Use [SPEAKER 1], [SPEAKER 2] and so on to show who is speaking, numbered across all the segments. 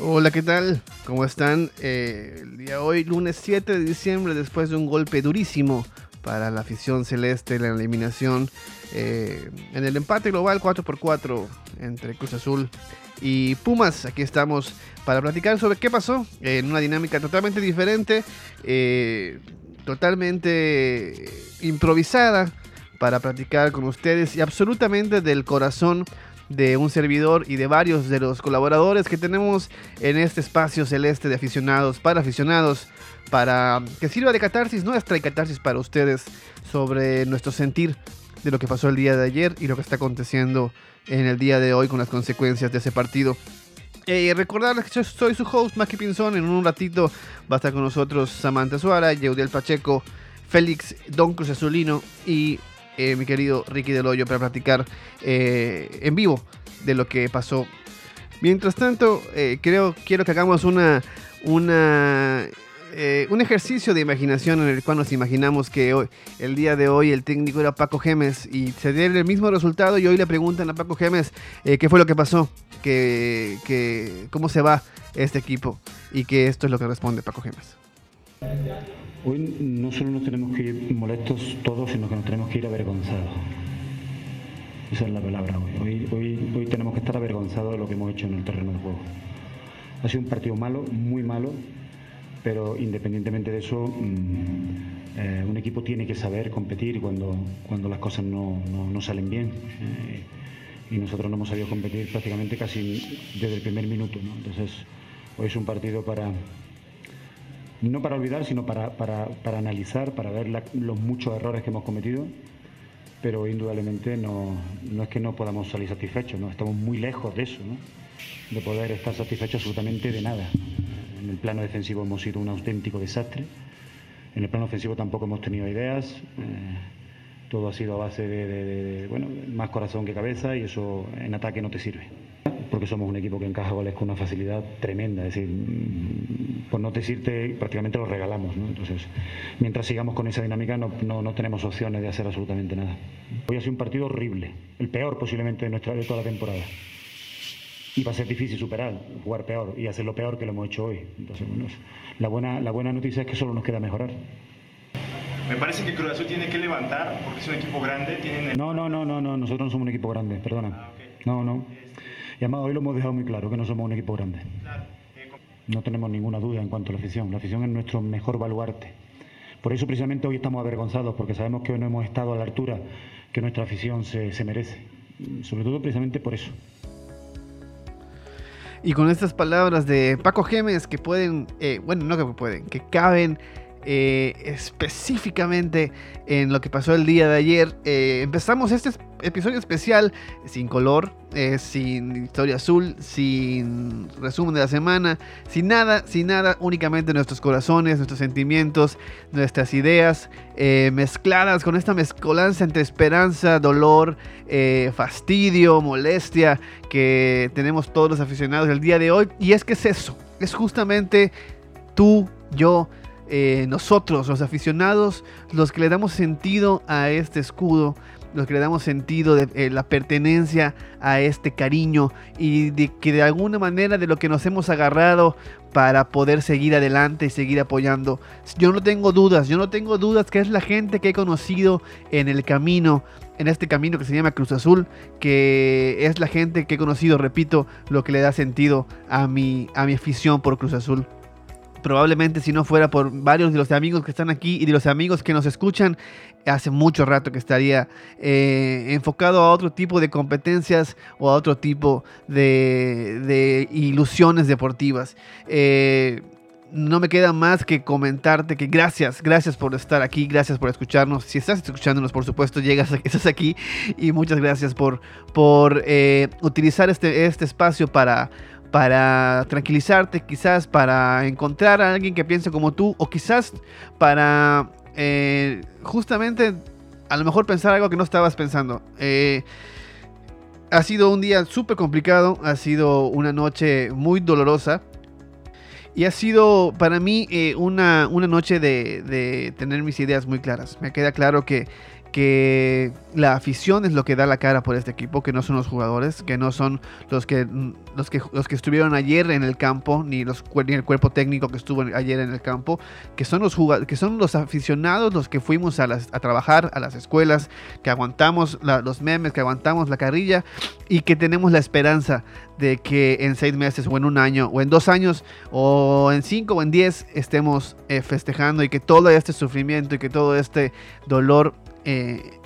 [SPEAKER 1] Hola, ¿qué tal? ¿Cómo están? Eh, el día de hoy, lunes 7 de diciembre, después de un golpe durísimo para la afición celeste la eliminación eh, en el empate global 4x4 entre Cruz Azul y Pumas. Aquí estamos para platicar sobre qué pasó en una dinámica totalmente diferente, eh, totalmente improvisada para platicar con ustedes y absolutamente del corazón de un servidor y de varios de los colaboradores que tenemos en este espacio celeste de aficionados para aficionados, para que sirva de catarsis nuestra y catarsis para ustedes sobre nuestro sentir de lo que pasó el día de ayer y lo que está aconteciendo en el día de hoy con las consecuencias de ese partido. Eh, recordarles que yo soy su host, Maki Pinzón. En un ratito va a estar con nosotros Samantha Suara, Yeudiel Pacheco, Félix Don Cruz Azulino y eh, mi querido Ricky Del Hoyo para platicar eh, en vivo de lo que pasó. Mientras tanto, eh, creo, quiero que hagamos una, un ejercicio de imaginación en el cual nos imaginamos que hoy, el día de hoy el técnico era Paco Gemes y se dio el mismo resultado y hoy le preguntan a Paco Gemes qué fue lo que pasó, que, que, cómo se va este equipo y que esto es lo que responde Paco Gemes.
[SPEAKER 2] Hoy no solo nos tenemos que ir molestos todos, sino que nos tenemos que ir avergonzados. Esa es la palabra hoy. Hoy, hoy, tenemos que estar avergonzados de lo que hemos hecho en el terreno de juego. Ha sido un partido malo, muy malo, pero independientemente de eso, mm, eh, un equipo tiene que saber competir cuando, cuando las cosas no, no, salen bien. Eh, y nosotros no hemos sabido competir prácticamente casi desde el primer minuto. Entonces, hoy es un partido para, no para olvidar, sino para, para, analizar, para ver los muchos errores que hemos cometido, pero indudablemente no, no, es que no podamos salir satisfechos, ¿no? estamos muy lejos de eso, de poder estar satisfechos absolutamente de nada. En el plano defensivo hemos sido un auténtico desastre, en el plano ofensivo tampoco hemos tenido ideas, eh, todo ha sido a base de, bueno, más corazón que cabeza y eso en ataque no te sirve porque somos un equipo que encaja goles con una facilidad tremenda. Es decir, mm, por no decirte, prácticamente lo regalamos. Entonces, mientras sigamos con esa dinámica, no, no, tenemos opciones de hacer absolutamente nada. Hoy ha sido un partido horrible, el peor posiblemente de, nuestra, de toda la temporada. Y va a ser difícil superar, jugar peor y hacer lo peor que lo hemos hecho hoy. Entonces, bueno, la buena, la buena noticia es que solo nos queda mejorar.
[SPEAKER 3] Me parece que Cruz Azul tiene que levantar porque es un equipo grande.
[SPEAKER 2] No, no, no, no, no, nosotros no somos un equipo grande, perdona. Ah, no, no. Y además hoy lo hemos dejado muy claro, que no somos un equipo grande. No tenemos ninguna duda en cuanto a la afición. La afición es nuestro mejor baluarte. Por eso precisamente hoy estamos avergonzados, porque sabemos que hoy no hemos estado a la altura que nuestra afición se, merece. Sobre todo precisamente por eso.
[SPEAKER 1] Y con estas palabras de Paco Gemes que pueden, eh, bueno, no que pueden, que caben eh, específicamente en lo que pasó el día de ayer. Eh, empezamos este episodio especial sin color, eh, sin historia azul, sin resumen de la semana, sin nada, sin nada, únicamente nuestros corazones, nuestros sentimientos, nuestras ideas mezcladas con esta mezcolanza entre esperanza, dolor, fastidio, molestia que tenemos todos los aficionados el día de hoy. Y es que es eso, es justamente tú, yo, eh, nosotros, los aficionados, los que le damos sentido a este escudo, los que le damos sentido de eh, la pertenencia a este cariño y de que de alguna manera de lo que nos hemos agarrado para poder seguir adelante y seguir apoyando. Yo no tengo dudas, yo no tengo dudas que es la gente que he conocido en el camino, en este camino que se llama Cruz Azul, que es la gente que he conocido, repito, lo que le da sentido a mi, a mi afición por Cruz Azul probablemente si no fuera por varios de los amigos que están aquí y de los amigos que nos escuchan, hace mucho rato que estaría eh, enfocado a otro tipo de competencias o a otro tipo de, ilusiones deportivas. Eh, no me queda más que comentarte que gracias, gracias por estar aquí, gracias por escucharnos. Si estás escuchándonos, por supuesto, llegas, estás aquí y muchas gracias por, por eh, utilizar este, este espacio para para tranquilizarte, quizás para encontrar a alguien que piense como tú, o quizás para eh, justamente a lo mejor pensar algo que no estabas pensando. Eh, ha sido un día súper complicado, ha sido una noche muy dolorosa. Y ha sido para mí eh, una, una, noche de, de, tener mis ideas muy claras. Me queda claro que que la afición es lo que da la cara por este equipo, que no son los jugadores, que no son los que los que, los que estuvieron ayer en el campo, ni, los, ni el cuerpo técnico que estuvo ayer en el campo, que son los que son los aficionados los que fuimos a, las, a trabajar a las escuelas, que aguantamos los memes, que aguantamos la carrilla y que tenemos la esperanza de que en seis meses o en un año o en dos años o en cinco o en diez estemos eh, festejando y que todo este sufrimiento y que todo este dolor eh,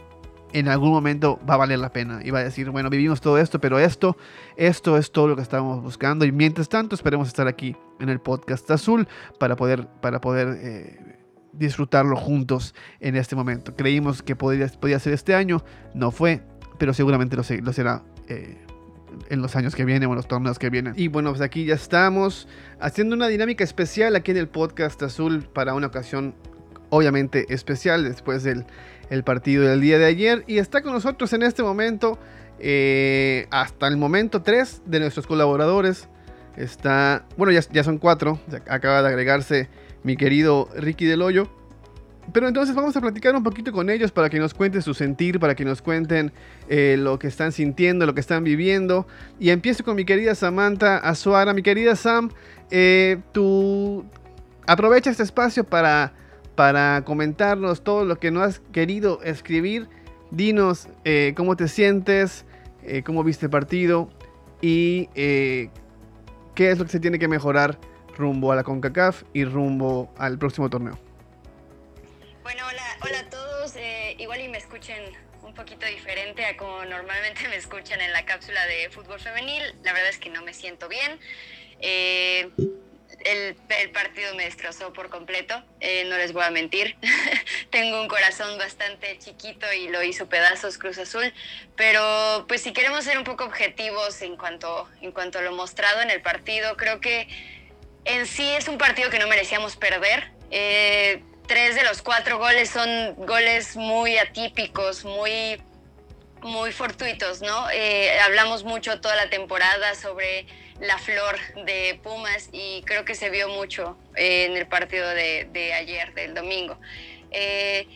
[SPEAKER 1] en algún momento va a valer la pena y va a decir, bueno, vivimos todo esto, pero esto, esto es todo lo que estábamos buscando y mientras tanto esperemos estar aquí en el podcast azul para poder, para poder eh, disfrutarlo juntos en este momento. Creímos que podría, podía ser este año, no fue, pero seguramente lo, lo será. Eh, en los años que vienen o en los torneos que vienen. Y bueno, pues aquí ya estamos haciendo una dinámica especial aquí en el podcast azul para una ocasión obviamente especial después del el partido del día de ayer. Y está con nosotros en este momento, eh, hasta el momento, tres de nuestros colaboradores. Está, bueno, ya, ya son cuatro. Acaba de agregarse mi querido Ricky Del Hoyo. Pero entonces vamos a platicar un poquito con ellos para que nos cuenten su sentir, para que nos cuenten eh, lo que están sintiendo, lo que están viviendo. Y empiezo con mi querida Samantha Azuara. Mi querida Sam, eh, tú aprovecha este espacio para para comentarnos todo lo que no has querido escribir. Dinos eh, cómo te sientes, eh, cómo viste el partido y eh, qué es lo que se tiene que mejorar rumbo a la CONCACAF y rumbo al próximo torneo.
[SPEAKER 4] Bueno, hola, hola a todos. igual y me escuchen un poquito diferente a como normalmente me escuchan en la cápsula de fútbol femenil. La verdad es que no me siento bien el, partido me destrozó por completo, eh, no les voy a mentir. Tengo un corazón bastante chiquito y lo hizo pedazos Cruz Azul, pero pues si queremos ser un poco objetivos en cuanto, en cuanto a lo mostrado en el partido, creo que en sí es un partido que no merecíamos perder. Eh, tres de los cuatro goles son goles muy atípicos, muy, muy fortuitos, ¿no? Eh, hablamos mucho toda la temporada sobre la flor de Pumas y creo que se vio mucho en el partido de, ayer, del domingo. Eh,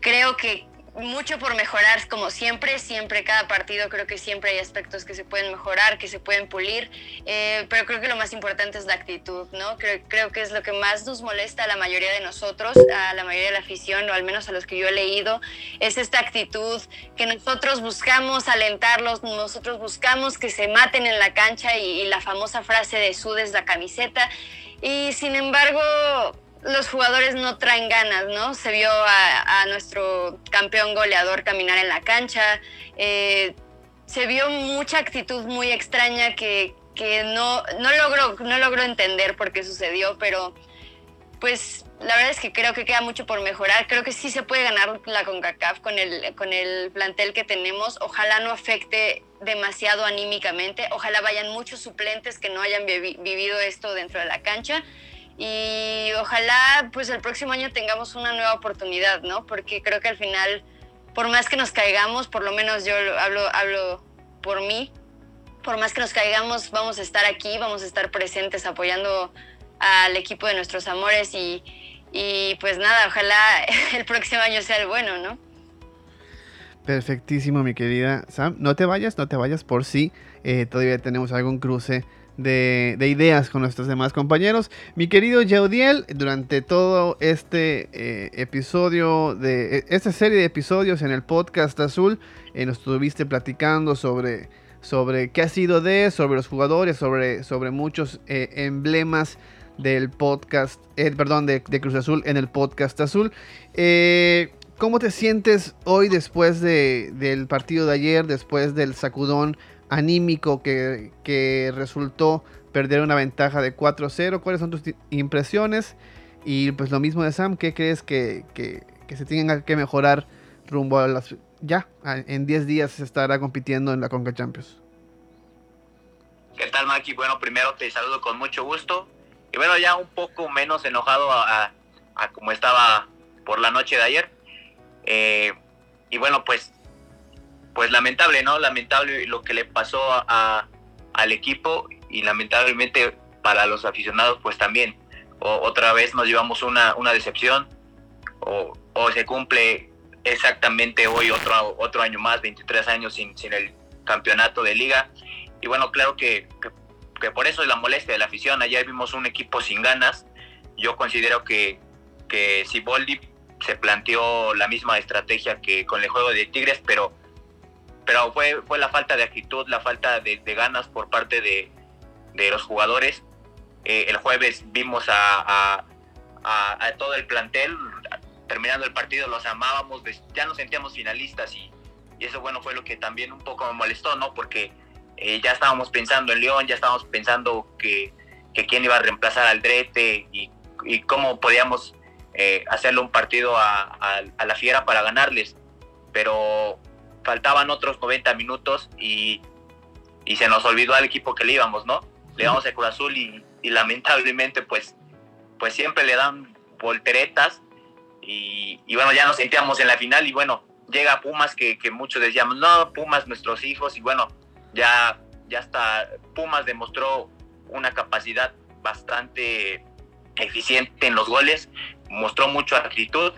[SPEAKER 4] creo que mucho por mejorar, como siempre, siempre cada partido creo que siempre hay aspectos que se pueden mejorar, que se pueden pulir, eh, pero creo que lo más importante es la actitud, ¿no? Creo, creo, que es lo que más nos molesta a la mayoría de nosotros, a la mayoría de la afición, o al menos a los que yo he leído, es esta actitud que nosotros buscamos alentarlos, nosotros buscamos que se maten en la cancha y, y la famosa frase de sudes la camiseta, y sin embargo los jugadores no traen ganas, ¿no? Se vio a, nuestro campeón goleador caminar en la cancha, eh, se vio mucha actitud muy extraña que, no, no, logro, no logro entender por qué sucedió, pero pues la verdad es que creo que queda mucho por mejorar. Creo que sí se puede ganar la CONCACAF con el, con el plantel que tenemos. Ojalá no afecte demasiado anímicamente. Ojalá vayan muchos suplentes que no hayan vivido esto dentro de la cancha y ojalá pues el próximo año tengamos una nueva oportunidad, ¿no? Porque creo que al final, por más que nos caigamos, por lo menos yo hablo, hablo por mí, por más que nos caigamos, vamos a estar aquí, vamos a estar presentes apoyando al equipo de nuestros amores y, y pues nada, ojalá el próximo año sea el bueno, ¿no?
[SPEAKER 1] Perfectísimo, mi querida Sam. No te vayas, no te vayas por si eh, todavía tenemos algún cruce de, ideas con nuestros demás compañeros. Mi querido Yaudiel, durante todo este eh, episodio de e, esta serie de episodios en el podcast azul, eh, nos estuviste platicando sobre, sobre qué ha sido de, sobre los jugadores, sobre, sobre muchos eh, emblemas del podcast, perdón, de, de, Cruz Azul en el podcast azul. ¿Cómo te sientes hoy después de, del partido de ayer, después del sacudón anímico que, resultó perder una ventaja de 4-0. ¿Cuáles son tus impresiones? Y pues lo mismo de Sam, ¿qué crees que, se tenga que mejorar rumbo a las... Ya, en 10 días se estará compitiendo en la Conca Champions.
[SPEAKER 5] ¿Qué tal, Maki? Bueno, primero te saludo con mucho gusto. Y bueno, ya un poco menos enojado a, como estaba por la noche de ayer. Eh, y bueno, pues pues lamentable, ¿no? Lamentable lo que le pasó a, al equipo y lamentablemente para los aficionados pues también. otra vez nos llevamos una, una decepción o, se cumple exactamente hoy otro, otro año más, 23 años sin, sin el campeonato de liga. Y bueno, claro que, que, por eso es la molestia de la afición. Ayer vimos un equipo sin ganas. Yo considero que, que Boldi se planteó la misma estrategia que con el juego de Tigres, pero, pero fue, fue la falta de actitud, la falta de, ganas por parte de, de los jugadores. Eh, el jueves vimos a, todo el plantel, terminando el partido los amábamos, ya nos sentíamos finalistas y, eso bueno fue lo que también un poco me molestó, ¿no? Porque eh, ya estábamos pensando en León, ya estábamos pensando que, que quién iba a reemplazar al Drete y, cómo podíamos eh, hacerle un partido a, la Fiera para ganarles. Pero faltaban otros 90 minutos y, y, se nos olvidó al equipo que le íbamos, ¿no? Le íbamos a Cruz Azul y, lamentablemente pues, pues siempre le dan volteretas y, bueno, ya nos sentíamos en la final y bueno, llega Pumas que, que muchos decíamos, no, Pumas nuestros hijos y bueno, ya, ya está, Pumas demostró una capacidad bastante eficiente en los goles, mostró mucha actitud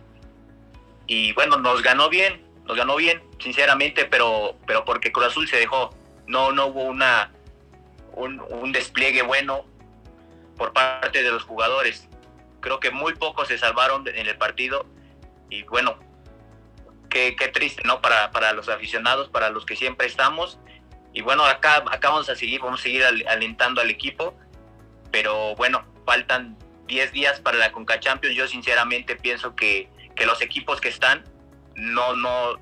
[SPEAKER 5] y bueno, nos ganó bien, nos ganó bien, sinceramente, pero, pero porque Cruz Azul se dejó, no, no hubo una, un, despliegue bueno por parte de los jugadores. Creo que muy pocos se salvaron en el partido y bueno, qué, qué triste, ¿no? Para, para los aficionados, para los que siempre estamos y bueno, acá, acá vamos a seguir, vamos a seguir alentando al equipo, pero bueno, faltan 10 días para la Conca Champions. Yo sinceramente pienso que, que los equipos que están no, no,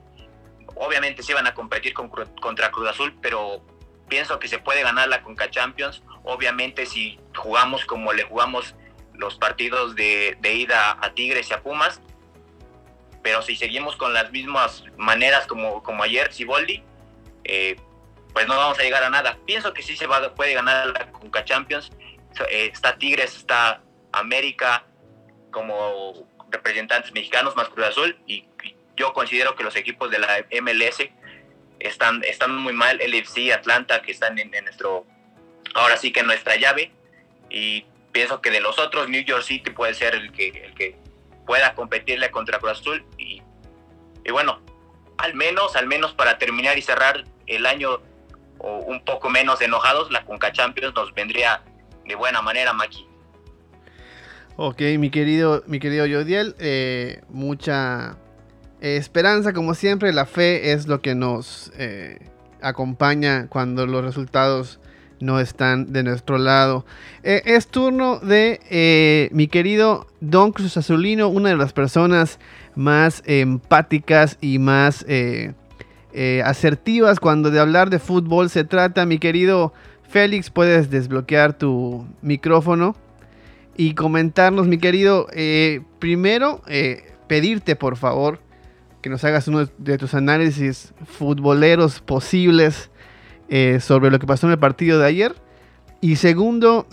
[SPEAKER 5] obviamente se van a competir con, contra Cruz Azul, pero pienso que se puede ganar la Conca Champions. Obviamente si jugamos como le jugamos los partidos de, de ida a Tigres y a Pumas, pero si seguimos con las mismas maneras como, como ayer, Siboldi, eh, pues no vamos a llegar a nada. Pienso que sí se va, puede ganar la Conca Champions. Eh, está Tigres, está América como representantes mexicanos más Cruz Azul y, yo considero que los equipos de la MLS están, están muy mal, el FC, Atlanta, que están en, nuestro, ahora sí que en nuestra llave y pienso que de los otros New York City puede ser el que, el que pueda competirle contra Cruz Azul y, y bueno, al menos, al menos para terminar y cerrar el año o un poco menos enojados, la Conca Champions nos vendría de buena manera, Maki.
[SPEAKER 1] Ok, mi querido, mi querido Yodiel, eh, mucha esperanza, como siempre, la fe es lo que nos eh, acompaña cuando los resultados no están de nuestro lado. Eh, es turno de mi querido Don Cruz Azulino, una de las personas más empáticas y más eh, asertivas cuando de hablar de fútbol se trata. Mi querido Félix, puedes desbloquear tu micrófono y comentarnos, mi querido, eh, primero eh, pedirte por favor que nos hagas uno de tus análisis futboleros posibles sobre lo que pasó en el partido de ayer. Y segundo,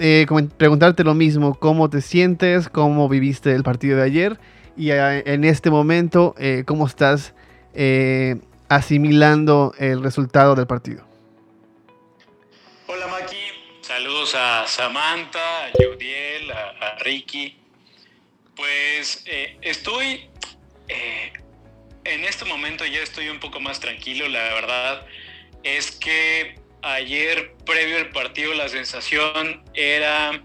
[SPEAKER 1] preguntarte lo mismo, cómo te sientes, cómo viviste el partido de ayer y en este momento, cómo estás asimilando el resultado del partido.
[SPEAKER 6] Hola Maki, saludos a Samantha, a Yudiel, a, Ricky. Pues eh, estoy, eh, en este momento ya estoy un poco más tranquilo, la verdad es que ayer previo al partido la sensación era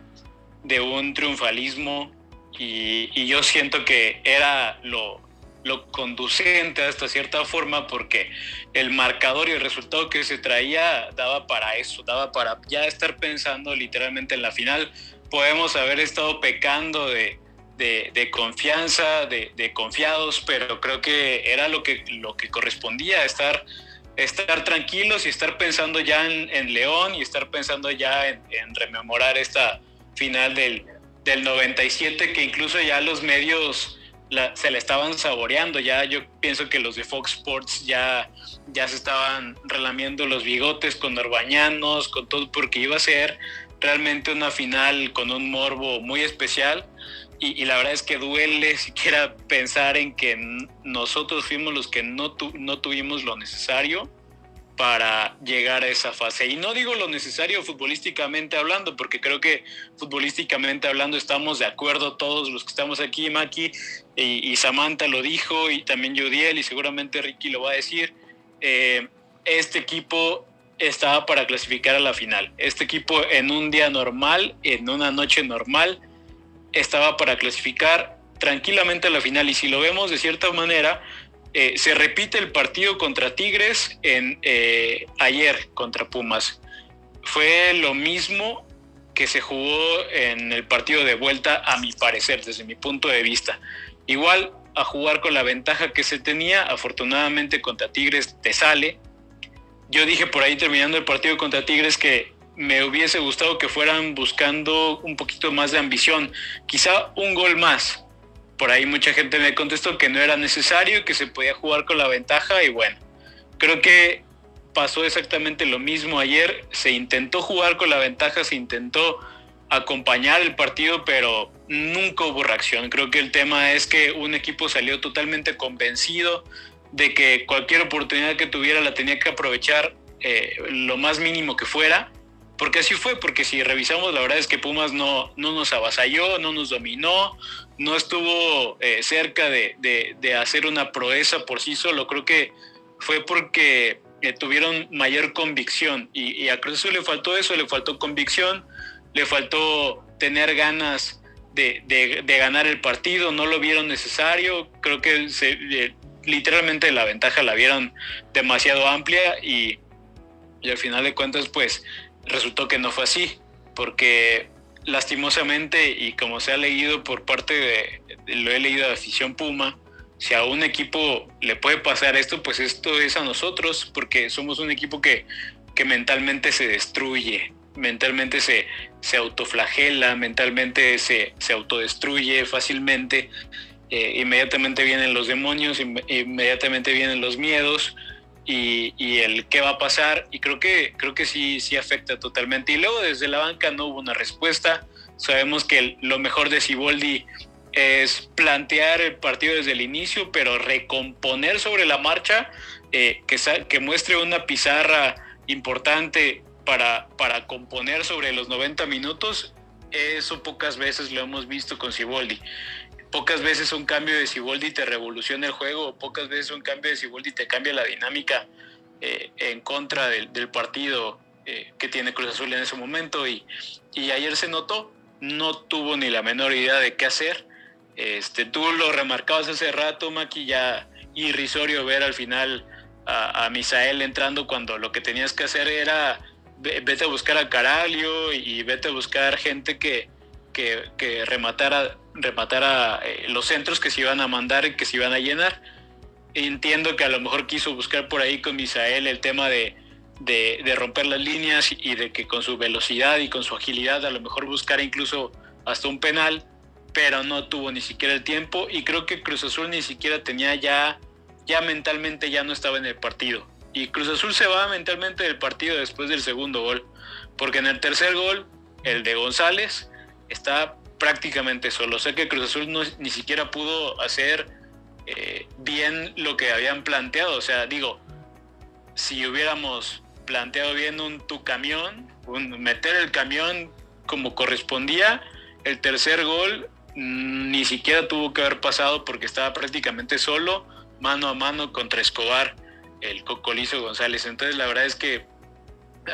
[SPEAKER 6] de un triunfalismo y, yo siento que era lo, lo conducente hasta cierta forma porque el marcador y el resultado que se traía daba para eso, daba para ya estar pensando literalmente en la final. Podemos haber estado pecando de, de, confianza, de, confiados, pero creo que era lo que, lo que correspondía, estar, estar tranquilos y estar pensando ya en, León y estar pensando ya en, en rememorar esta final del, del 97 que incluso ya los medios se la estaban saboreando. Ya yo pienso que los de Fox Sports ya, ya se estaban relamiendo los bigotes con Orbañanos, con todo, porque iba a ser realmente una final con un morbo muy especial. Y, la verdad es que duele siquiera pensar en que nosotros fuimos los que no, no tuvimos lo necesario para llegar a esa fase. Y no digo lo necesario futbolísticamente hablando, porque creo que futbolísticamente hablando estamos de acuerdo todos los que estamos aquí, Maki y, Samantha lo dijo, y también Judiel, y seguramente Ricky lo va a decir. Eh, este equipo estaba para clasificar a la final. Este equipo en un día normal, en una noche normal, estaba para clasificar tranquilamente a la final. Y si lo vemos de cierta manera, eh, se repite el partido contra Tigres en eh, ayer contra Pumas. Fue lo mismo que se jugó en el partido de vuelta, a mi parecer, desde mi punto de vista. Igual a jugar con la ventaja que se tenía, afortunadamente contra Tigres te sale. Yo dije por ahí terminando el partido contra Tigres que me hubiese gustado que fueran buscando un poquito más de ambición, quizá un gol más, por ahí mucha gente me contestó que no era necesario, que se podía jugar con la ventaja y bueno, creo que pasó exactamente lo mismo ayer. Se intentó jugar con la ventaja, se intentó acompañar el partido, pero nunca hubo reacción. Creo que el tema es que un equipo salió totalmente convencido de que cualquier oportunidad que tuviera la tenía que aprovechar eh, lo más mínimo que fuera porque así fue, porque si revisamos, la verdad es que Pumas no, no nos avasalló, no nos dominó, no estuvo eh, cerca de, de, hacer una proeza por sí solo. Creo que fue porque eh, tuvieron mayor convicción y, a Cruz le faltó eso, le faltó convicción, le faltó tener ganas de, de ganar el partido, no lo vieron necesario. Creo que eh, literalmente la ventaja la vieron demasiado amplia y, y al final de cuentas, pues resultó que no fue así, porque lastimosamente y como se ha leído por parte de, lo he leído de afición Puma, si a un equipo le puede pasar esto, pues esto es a nosotros, porque somos un equipo que, que mentalmente se destruye, mentalmente se, se autoflagela, mentalmente se, se autodestruye fácilmente, eh, inmediatamente vienen los demonios, inmediatamente vienen los miedos, y, el qué va a pasar y creo que creo que sí sí afecta totalmente. Y luego desde la banca no hubo una respuesta. Sabemos que lo mejor de Siboldi es plantear el partido desde el inicio pero recomponer sobre la marcha eh, que, que muestre una pizarra importante para, para componer sobre los 90 minutos. Eso pocas veces lo hemos visto con Siboldi pocas veces un cambio de Siboldi te revoluciona el juego, pocas veces un cambio de Siboldi te cambia la dinámica eh, en contra del, partido eh, que tiene Cruz Azul en ese momento. Y, ayer se notó, no tuvo ni la menor idea de qué hacer. Este, tú lo remarcabas hace rato, Maki, ya irrisorio ver al final a, Misael entrando cuando lo que tenías que hacer era vete a buscar a Caralio y vete a buscar gente que, que, rematara, rematara eh, los centros que se iban a mandar y que se iban a llenar. Entiendo que a lo mejor quiso buscar por ahí con Misael el tema de, de, romper las líneas y de que con su velocidad y con su agilidad a lo mejor buscar incluso hasta un penal, pero no tuvo ni siquiera el tiempo y creo que Cruz Azul ni siquiera tenía ya, ya mentalmente ya no estaba en el partido. Y Cruz Azul se va mentalmente del partido después del segundo gol, porque en el tercer gol, el de González, está prácticamente solo. Sé que Cruz Azul no, ni siquiera pudo hacer eh, bien lo que habían planteado. O sea, digo, si hubiéramos planteado bien un tu camión, meter el camión como correspondía, el tercer gol mm, ni siquiera tuvo que haber pasado porque estaba prácticamente solo, mano a mano contra Escobar, el Cocolizo González. Entonces la verdad es que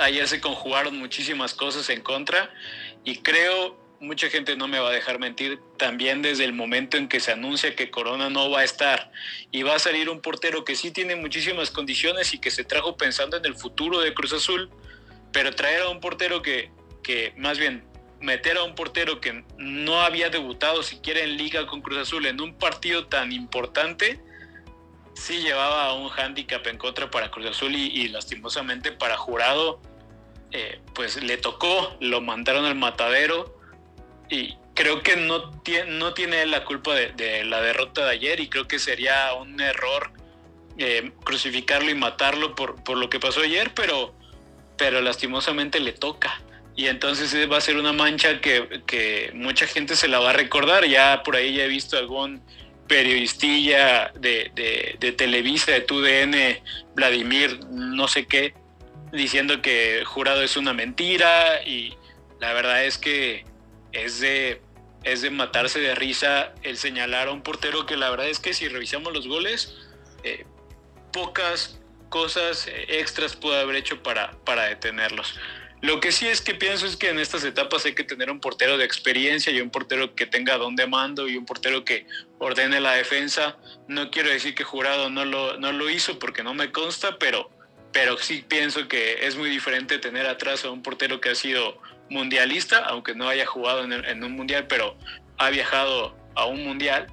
[SPEAKER 6] ayer se conjugaron muchísimas cosas en contra y creo mucha gente no me va a dejar mentir, también desde el momento en que se anuncia que Corona no va a estar y va a salir un portero que sí tiene muchísimas condiciones y que se trajo pensando en el futuro de Cruz Azul, pero traer a un portero que, que más bien meter a un portero que no había debutado siquiera en liga con Cruz Azul en un partido tan importante, sí llevaba un hándicap en contra para Cruz Azul y, lastimosamente para Jurado, eh, pues le tocó, lo mandaron al matadero y creo que no tiene, no tiene la culpa de, la derrota de ayer y creo que sería un error eh, crucificarlo y matarlo por, por, lo que pasó ayer, pero, pero lastimosamente le toca. Y entonces va a ser una mancha que, que, mucha gente se la va a recordar. Ya por ahí ya he visto algún periodistilla de, de, de Televisa, de TUDN, Vladimir, no sé qué, diciendo que jurado es una mentira y la verdad es que es de, es de matarse de risa el señalar a un portero que la verdad es que si revisamos los goles, eh, pocas cosas extras pudo haber hecho para, para detenerlos. Lo que sí es que pienso es que en estas etapas hay que tener un portero de experiencia y un portero que tenga don de mando y un portero que ordene la defensa. No quiero decir que Jurado no lo, no lo hizo porque no me consta, pero, pero sí pienso que es muy diferente tener atrás a un portero que ha sido mundialista, aunque no haya jugado en, en un mundial, pero ha viajado a un mundial,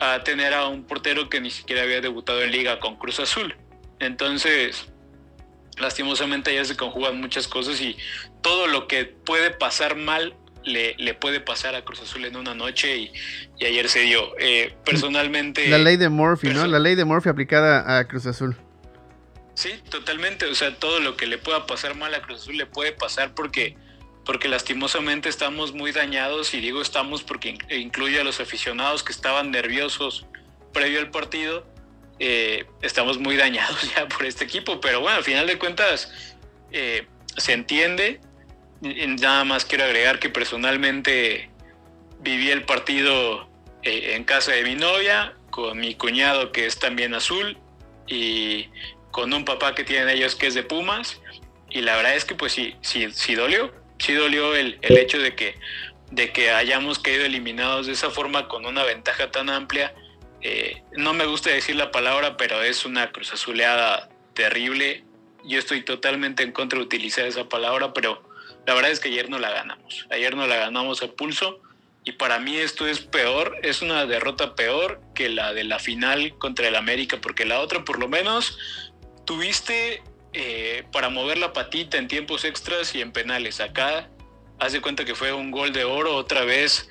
[SPEAKER 6] a tener a un portero que ni siquiera había debutado en liga con Cruz Azul. Entonces, lastimosamente ya se conjugan muchas cosas y todo lo que puede pasar mal le, le puede pasar a Cruz Azul en una noche y, y ayer se dio. Eh, personalmente...
[SPEAKER 1] La ley de Murphy, ¿no? La ley de Murphy aplicada a Cruz Azul.
[SPEAKER 6] Sí, totalmente. O sea, todo lo que le pueda pasar mal a Cruz Azul le puede pasar porque, porque lastimosamente estamos muy dañados y digo estamos porque incluye a los aficionados que estaban nerviosos previo al partido eh, estamos muy dañados ya por este equipo, pero bueno, al final de cuentas eh, se entiende. Nada más quiero agregar que personalmente viví el partido eh, en casa de mi novia, con mi cuñado que es también azul y con un papá que tienen ellos que es de Pumas. Y la verdad es que pues sí, sí, sí dolió, sí dolió el, el hecho de que, de que hayamos quedado eliminados de esa forma con una ventaja tan amplia eh, no me gusta decir la palabra, pero es una cruz azuleada terrible. Yo estoy totalmente en contra de utilizar esa palabra, pero la verdad es que ayer no la ganamos. Ayer no la ganamos a pulso y para mí esto es peor, es una derrota peor que la de la final contra el América, porque la otra por lo menos tuviste eh, para mover la patita en tiempos extras y en penales. Acá hace cuenta que fue un gol de oro otra vez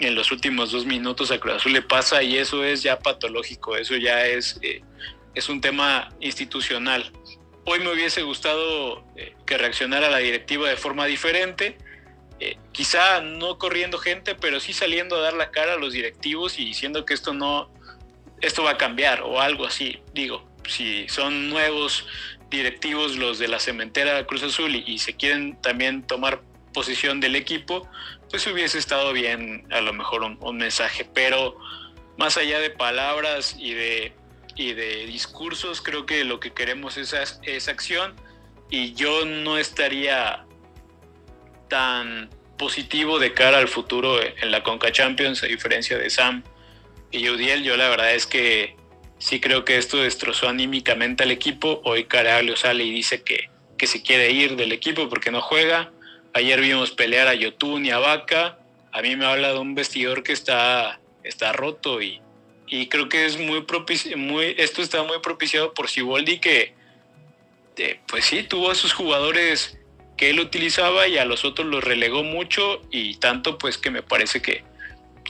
[SPEAKER 6] en los últimos dos minutos a Cruz Azul le pasa y eso es ya patológico, eso ya es, eh, es un tema institucional. Hoy me hubiese gustado eh, que reaccionara la directiva de forma diferente, quizá no corriendo gente, pero sí saliendo a dar la cara a los directivos y diciendo que esto no, esto va a cambiar o algo así. Digo, si son nuevos directivos los de la cementera Cruz Azul y, se quieren también tomar posición del equipo, pues hubiese estado bien a lo mejor un, un, mensaje, pero más allá de palabras y de, y de discursos, creo que lo que queremos es, es acción y yo no estaría tan positivo de cara al futuro en la Conca Champions, a diferencia de Sam y Udiel, yo la verdad es que sí creo que esto destrozó anímicamente al equipo, hoy Caraglio sale y dice que, que se quiere ir del equipo porque no juega, Ayer vimos pelear a Yotun y a Vaca. A mí me habla de un vestidor que está, está roto y, y creo que es muy propicio, muy, esto está muy propiciado por Siboldi que, pues sí, tuvo a sus jugadores que él utilizaba y a los otros los relegó mucho y tanto pues que me parece que,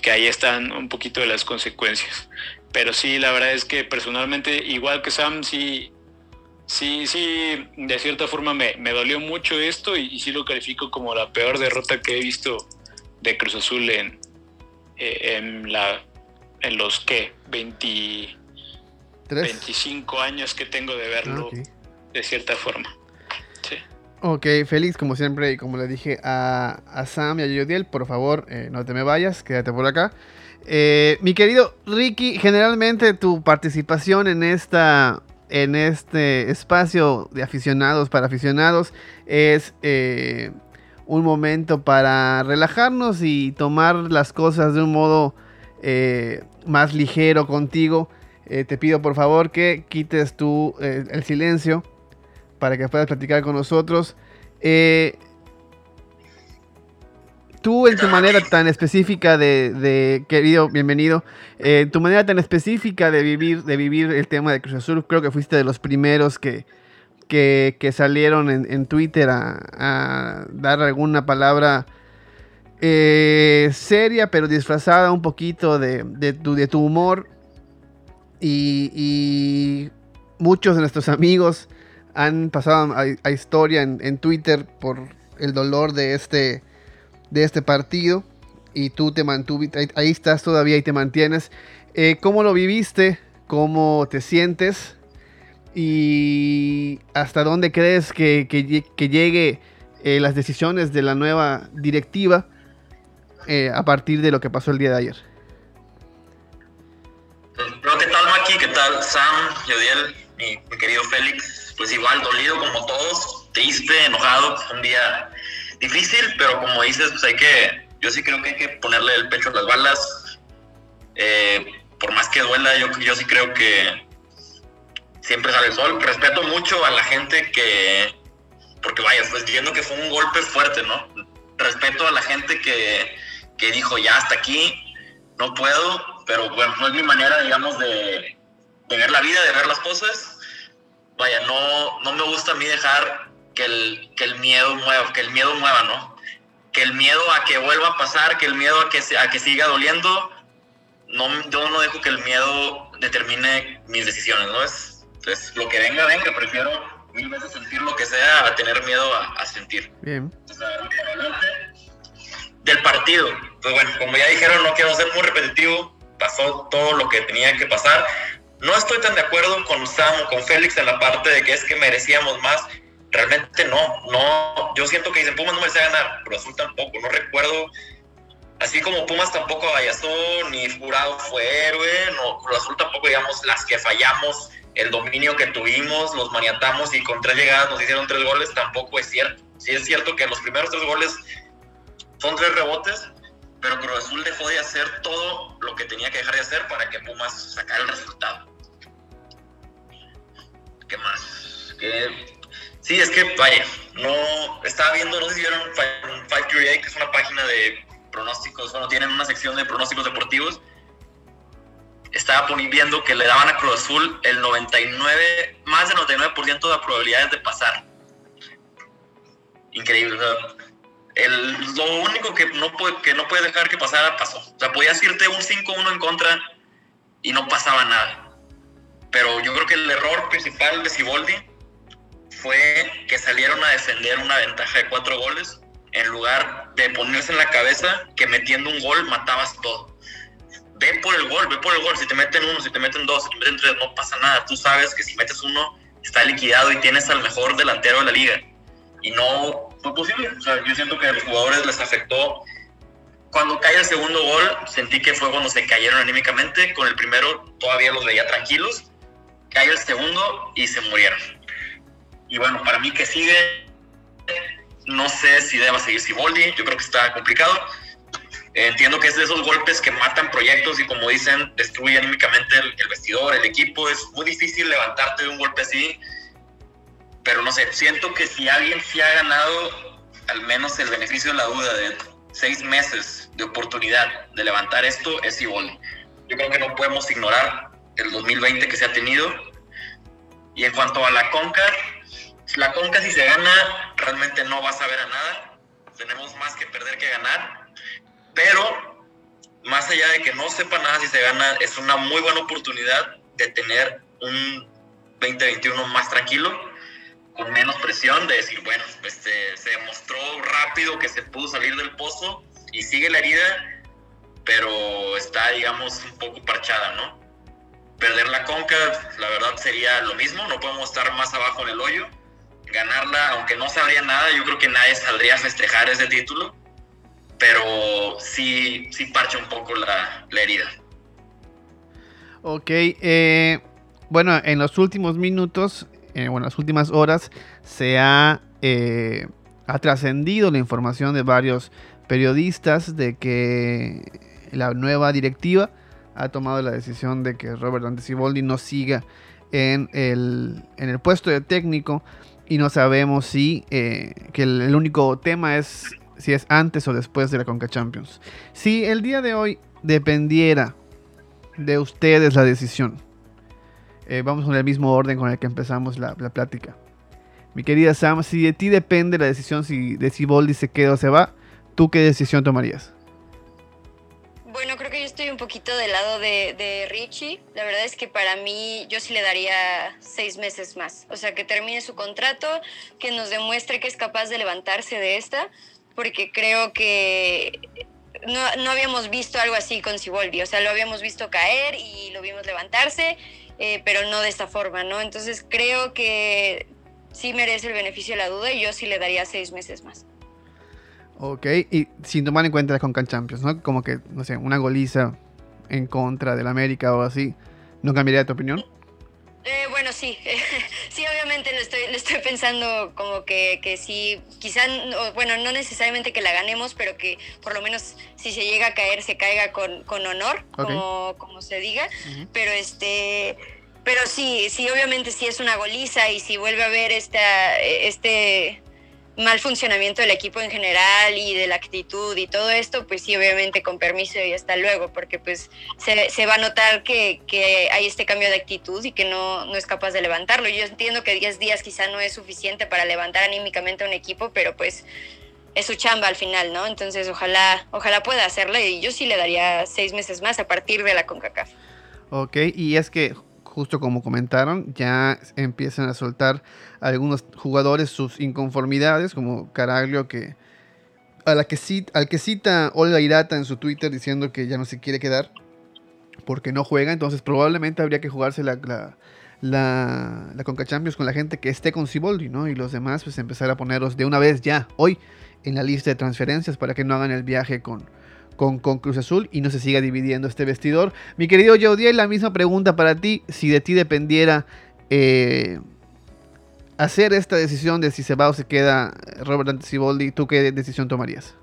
[SPEAKER 6] que ahí están un poquito de las consecuencias. Pero sí, la verdad es que personalmente, igual que Sam, sí, sí, sí, de cierta forma me, me dolió mucho esto y, y, sí lo califico como la peor derrota que he visto de Cruz Azul en, eh, en, la, en los que 20, 25 años que tengo de verlo okay. de cierta forma. Sí.
[SPEAKER 1] Ok, Félix, como siempre, y como le dije a, a Sam y a Yodiel, por favor, eh, no te me vayas, quédate por acá. Eh, mi querido Ricky, generalmente tu participación en esta en este espacio de aficionados para aficionados es eh, un momento para relajarnos y tomar las cosas de un modo eh, más ligero contigo. Te pido por favor que quites tú el silencio para que puedas platicar con nosotros. Tú en tu manera tan específica de, querido, bienvenido, eh, tu manera tan específica de vivir, de vivir el tema de Cruz Azul, creo que fuiste de los primeros que, que, salieron en, en Twitter a, dar alguna palabra eh, seria, pero disfrazada un poquito de, de, tu, de tu, humor. Y, muchos de nuestros amigos han pasado a, historia en, en Twitter por el dolor de este de este partido. y tú te mantuviste, ahí, estás todavía y te mantienes. Eh, ¿Cómo lo viviste? ¿Cómo te sientes? ¿Y hasta dónde crees que, que, llegue eh, las decisiones de la nueva directiva eh, a partir de lo que pasó el día de ayer?
[SPEAKER 7] ¿qué tal Maki? ¿Qué tal Sam, Yodiel, mi, mi querido Félix? Pues igual, dolido como todos, triste, enojado, un día difícil, pero como dices, pues hay que yo sí creo que hay que ponerle el pecho a las balas. Eh, por más que duela, yo, yo sí creo que siempre sale el sol. Respeto mucho a la gente que, porque vaya, pues viendo que fue un golpe fuerte, ¿no? Respeto a la gente que, que dijo, ya hasta aquí, no puedo, pero bueno, no es mi manera, digamos, de, de ver la vida, de ver las cosas. Vaya, no, no me gusta a mí dejar que el, que el miedo mueva, que el miedo mueva, ¿no? que el miedo a que vuelva a pasar, que el miedo a que, a que siga doliendo, no, yo no dejo que el miedo determine mis decisiones, ¿no? Es, es lo que venga, venga, prefiero mil veces sentir lo que sea a tener miedo a, sentir. Bien. Del partido, pues bueno, como ya dijeron, no quiero ser muy repetitivo, pasó todo lo que tenía que pasar. No estoy tan de acuerdo con Sam o con Félix en la parte de que es que merecíamos más realmente no, no, yo siento que dicen Pumas no merecía ganar, pero Azul tampoco, no recuerdo, así como Pumas tampoco vallazó, ni Jurado fue héroe, no, Cruz Azul tampoco, digamos, las que fallamos, el dominio que tuvimos, los maniatamos y con tres llegadas nos hicieron tres goles, tampoco es cierto. Sí es cierto que los primeros tres goles son tres rebotes, pero Cruz Azul dejó de hacer todo lo que tenía que dejar de hacer para que Pumas sacara el resultado. ¿Qué más? ¿Qué, Sí, es que, vaya, no, estaba viendo, no sé si vieron 538, que es una página de pronósticos, bueno, tienen una sección de pronósticos deportivos. Estaba viendo que le daban a Cruz Azul el 99, más del 99% de probabilidades de pasar. Increíble, el, lo único que no, puede, que no puede dejar que pasara, pasó. O sea, podías irte un 5-1 en contra y no pasaba nada. Pero yo creo que el error principal de Siboldi fue que salieron a defender una ventaja de cuatro goles en lugar de ponerse en la cabeza que metiendo un gol matabas todo. Ve por el gol, ve por el gol. Si te meten uno, si te meten dos, si te meten tres, no pasa nada. Tú sabes que si metes uno, está liquidado y tienes al mejor delantero de la liga. Y no fue posible. O sea, yo siento que a los jugadores les afectó. Cuando cae el segundo gol, sentí que fue cuando se cayeron anímicamente. Con el primero todavía los veía tranquilos. Cae el segundo y se murieron y bueno, para mí que sigue, no sé si deba seguir Siboldi, yo creo que está complicado. entiendo que es de esos golpes que matan proyectos y como dicen, destruyen anímicamente el, vestidor, el equipo. Es muy difícil levantarte de un golpe así. Pero no sé, siento que si alguien sí ha ganado al menos el beneficio de la duda de seis meses de oportunidad de levantar esto, es Siboldi. Yo creo que no podemos ignorar el 2020 que se ha tenido. Y en cuanto a la Conca, la Conca si se gana, realmente no vas a ver a nada. Tenemos más que perder que ganar. Pero, más allá de que no sepa nada si se gana, es una muy buena oportunidad de tener un 2021 más tranquilo, con menos presión, de decir, bueno, este, se demostró rápido que se pudo salir del pozo y sigue la herida, pero está, digamos, un poco parchada, ¿no? Perder la conca, la verdad sería lo mismo, no podemos estar más abajo en el hoyo ganarla, aunque no sabría nada, yo creo que nadie saldría a festejar ese título, pero sí, sí parcha un poco la, herida.
[SPEAKER 1] Ok, eh, bueno, en los últimos minutos, eh, bueno, las últimas horas, se ha, eh, ha trascendido la información de varios periodistas de que la nueva directiva ha tomado la decisión de que Robert Antesiboldi no siga en el, en el puesto de técnico y no sabemos si eh, que el, único tema es si es antes o después de la Conca Champions. Si el día de hoy dependiera de ustedes la decisión, eh, vamos con el mismo orden con el que empezamos la, plática. Mi querida Sam, si de ti depende la decisión si de si Boldi se queda o se va, ¿tú qué decisión tomarías?
[SPEAKER 4] Bueno, creo estoy un poquito del lado de, Richie. La verdad es que para mí yo sí le daría seis meses más. O sea, que termine su contrato, que nos demuestre que es capaz de levantarse de esta, porque creo que no, habíamos visto algo así con Siboldi, o sea, lo habíamos visto caer y lo vimos levantarse, eh, pero no de esta forma, ¿no? Entonces creo que sí merece el beneficio de la duda y yo sí le daría seis meses más.
[SPEAKER 1] Ok, y sin tomar en cuenta la Concan Champions, ¿no? Como que, no sé, una goliza en contra del América o así, ¿no cambiaría tu opinión?
[SPEAKER 4] Eh, bueno, sí, sí, obviamente lo estoy, lo estoy pensando como que, que sí, quizá, bueno, no necesariamente que la ganemos, pero que por lo menos si se llega a caer, se caiga con, con honor, como, como se diga, pero este... Pero sí, sí, obviamente sí es una goliza y si vuelve a haber esta, este, mal funcionamiento del equipo en general y de la actitud y todo esto, pues sí, obviamente con permiso y hasta luego, porque pues se, va a notar que, hay este cambio de actitud y que no, no es capaz de levantarlo. Yo entiendo que 10 días quizá no es suficiente para levantar anímicamente a un equipo, pero pues es su chamba al final, ¿no? Entonces ojalá, ojalá pueda hacerle y yo sí le daría seis meses más a partir de la CONCACAF.
[SPEAKER 1] Ok, y es que justo como comentaron, ya empiezan a soltar algunos jugadores sus inconformidades, como Caraglio, que a la que cita, al que cita Olga Irata en su Twitter diciendo que ya no se quiere quedar porque no juega, entonces probablemente habría que jugarse la, la, la, la Conca Champions con la gente que esté con Ciboldi, ¿no? Y los demás, pues empezar a ponerlos de una vez ya, hoy, en la lista de transferencias para que no hagan el viaje con, con, Cruz Azul y no se siga dividiendo este vestidor. Mi querido Jaudiel, la misma pregunta para ti. Si de ti dependiera eh, hacer esta decisión de si se va o se queda Robert Anticiboldi, ¿tú qué decisión tomarías?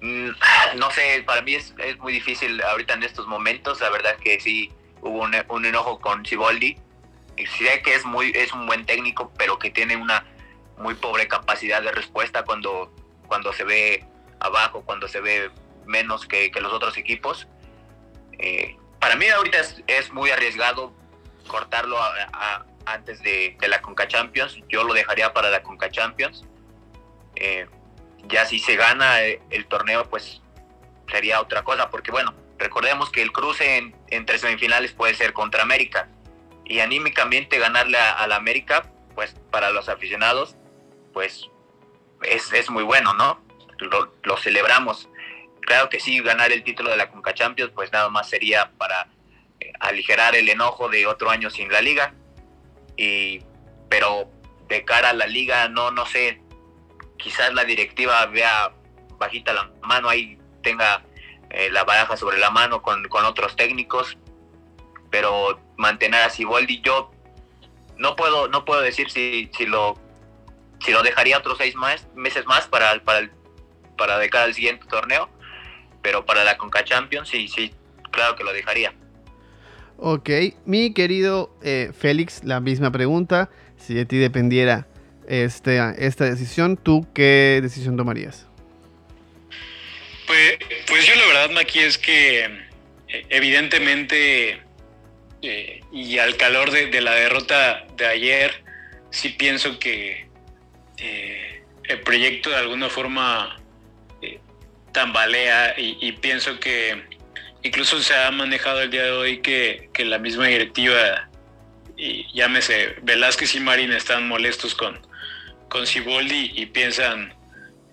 [SPEAKER 5] Mm, no sé, para mí es, muy difícil ahorita en estos momentos. La verdad que sí hubo un, enojo con Ciboldi. Sé que es, muy, es un buen técnico, pero que tiene una muy pobre capacidad de respuesta cuando, cuando se ve abajo, cuando se ve menos que, los otros equipos. Eh, para mí ahorita es, muy arriesgado cortarlo antes de, la Conca Champions. Yo lo dejaría para la Conca Champions. Eh, ya si se gana eh, el torneo, pues sería otra cosa, porque bueno, recordemos que el cruce entre semifinales puede ser contra América y anímicamente ganarle a, la América, pues para los aficionados pues es, muy bueno, ¿no? Lo, celebramos. Claro que sí, ganar el título de la Conca Champions, pues nada más sería para aligerar el enojo de otro año sin la liga. Y, pero de cara a la liga, no, no sé, quizás la directiva vea bajita la mano ahí, tenga eh, la baraja sobre la mano con, otros técnicos, pero mantener a Siboldi, yo no puedo, no puedo decir si, si lo si lo dejaría otros seis meses más para, para, para de cara al siguiente torneo, pero para la Conca Champions sí, sí, claro que lo dejaría.
[SPEAKER 1] Ok, mi querido eh, Félix, la misma pregunta. Si de ti dependiera este, esta decisión, ¿tú qué decisión tomarías?
[SPEAKER 6] Pues, pues yo la verdad, Maki, es que eh, evidentemente eh, y al calor de, la derrota de ayer, sí pienso que, el proyecto de alguna forma tambalea y, pienso que incluso se ha manejado el día de hoy que, la misma directiva, y llámese Velázquez y Marín, están molestos con, con Ciboldi y piensan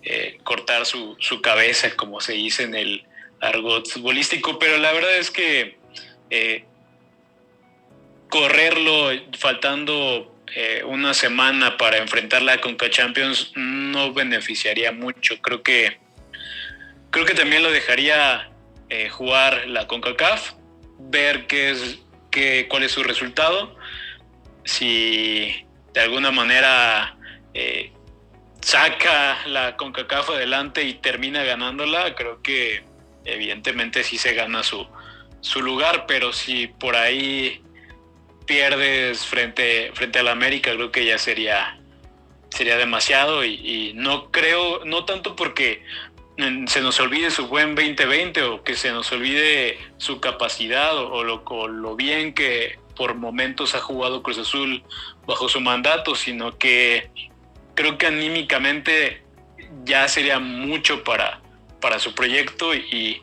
[SPEAKER 6] eh, cortar su, su, cabeza, como se dice en el argot futbolístico, pero la verdad es que correrlo faltando eh, una semana para enfrentar la Conca Champions no beneficiaría mucho. Creo que creo que también lo dejaría eh, jugar la CONCACAF, ver qué es qué, cuál es su resultado, si de alguna manera eh, saca la CONCACAF adelante y termina ganándola, creo que evidentemente sí se gana su, su lugar, pero si por ahí pierdes frente, frente a la América, creo que ya sería, sería demasiado. Y, no creo, no tanto porque se nos olvide su buen 2020 o que se nos olvide su capacidad o, lo, lo bien que por momentos ha jugado Cruz Azul bajo su mandato, sino que creo que anímicamente ya sería mucho para, para su proyecto y,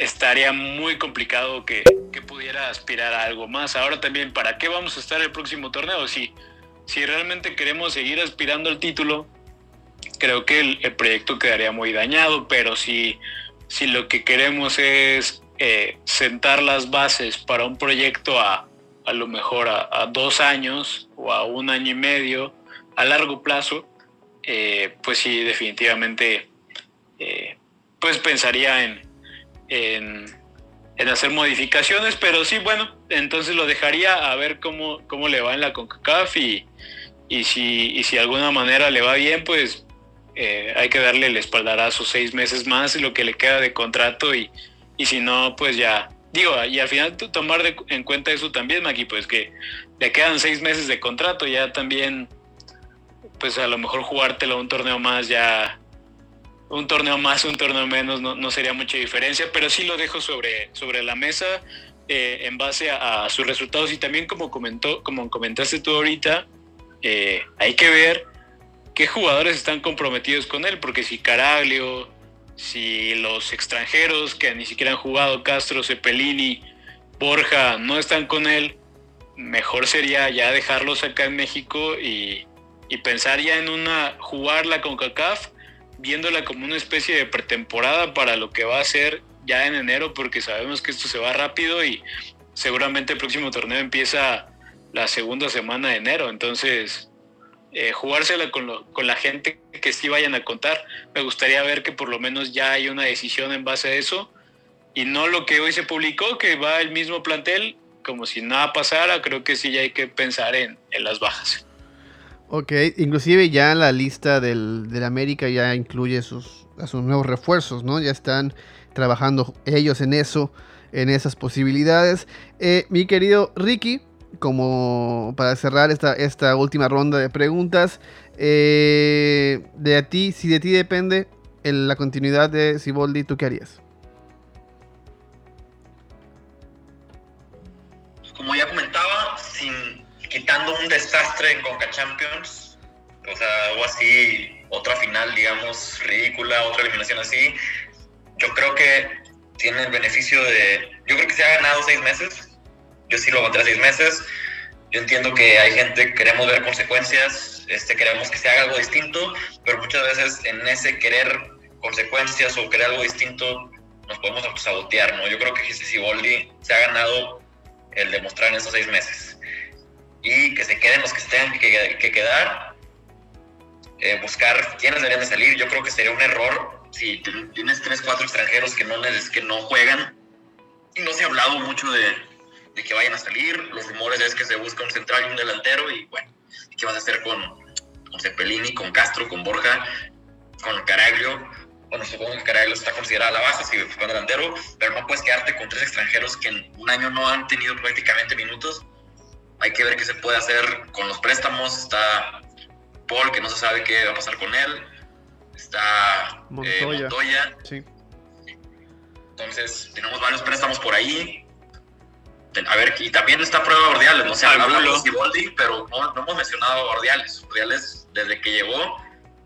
[SPEAKER 6] estaría muy complicado que, pudiera aspirar a algo más. Ahora también, ¿para qué vamos a estar el próximo torneo? Si, si realmente queremos seguir aspirando al título, creo que el, proyecto quedaría muy dañado, pero si, si lo que queremos es eh, sentar las bases para un proyecto a a lo mejor a, dos años o a un año y medio, a largo plazo, eh, pues sí, definitivamente, eh, pues pensaría en, en, hacer modificaciones, pero sí, bueno, entonces lo dejaría a ver cómo, cómo le va en la CONCACAF y, y, si, y si de alguna manera le va bien, pues eh, hay que darle el espaldarazo seis meses más, lo que le queda de contrato y, y si no, pues ya Digo, y al final tomar en cuenta eso también, Maki, pues que le quedan seis meses de contrato, ya también, pues a lo mejor jugártelo un torneo más, ya un torneo más, un torneo menos, no, sería mucha diferencia, pero sí lo dejo sobre, sobre la mesa eh, en base a, sus resultados. Y también como, comentó, como comentaste tú ahorita, eh, hay que ver qué jugadores están comprometidos con él, porque si Caraglio, si los extranjeros que ni siquiera han jugado, Castro, Cepelini, Borja, no están con él, mejor sería ya dejarlos acá en México y, pensar ya en una, jugarla con CACAF, viéndola como una especie de pretemporada para lo que va a ser ya en enero, porque sabemos que esto se va rápido y seguramente el próximo torneo empieza la segunda semana de enero, entonces eh, jugársela con, con la gente que sí vayan a contar. Me gustaría ver que por lo menos ya hay una decisión en base a eso y no lo que hoy se publicó, que va el mismo plantel, como si nada pasara. Creo que sí ya hay que pensar en, las bajas.
[SPEAKER 1] Ok, inclusive ya la lista del, del América ya incluye sus, a sus nuevos refuerzos, ¿no? Ya están trabajando ellos en eso, en esas posibilidades. Eh, mi querido Ricky, como para cerrar esta, esta última ronda de preguntas, eh, de a ti, si de ti depende la continuidad de Siboldi, ¿tú qué harías?
[SPEAKER 7] Como ya comentaba, sin, quitando un desastre en Conca Champions, o sea, algo así, otra final, digamos, ridícula, otra eliminación así, yo creo que tiene el beneficio de, yo creo que se ha ganado seis meses, yo sí lo aguanté seis meses. Yo entiendo que hay gente que queremos ver consecuencias, este, queremos que se haga algo distinto, pero muchas veces en ese querer consecuencias o querer algo distinto nos podemos sabotear, ¿no? Yo creo que Jesús Siboldi se ha ganado el demostrar en esos seis meses. Y que se queden los que tengan que, quedar, eh, buscar quiénes deberían de salir. Yo creo que sería un error si tienes tres, cuatro extranjeros que no, que no juegan. Y no se ha hablado mucho de, de que vayan a salir. Los rumores es que se busca un central y un delantero y bueno, ¿qué vas a hacer con, con Cepelini, con Castro, con Borja, con Caraglio? Bueno, supongo que Caraglio está considerada la baja si fue delantero, pero no puedes quedarte con tres extranjeros que en un año no han tenido prácticamente minutos. Hay que ver qué se puede hacer con los préstamos. Está Paul, que no se sabe qué va a pasar con él. Está eh, Montoya. Sí. Entonces, tenemos varios préstamos por ahí a ver, y también está prueba de Ordiales, no sé, hablamos de Boldi, pero no, hemos mencionado a Ordiales. Ordiales, desde que llegó,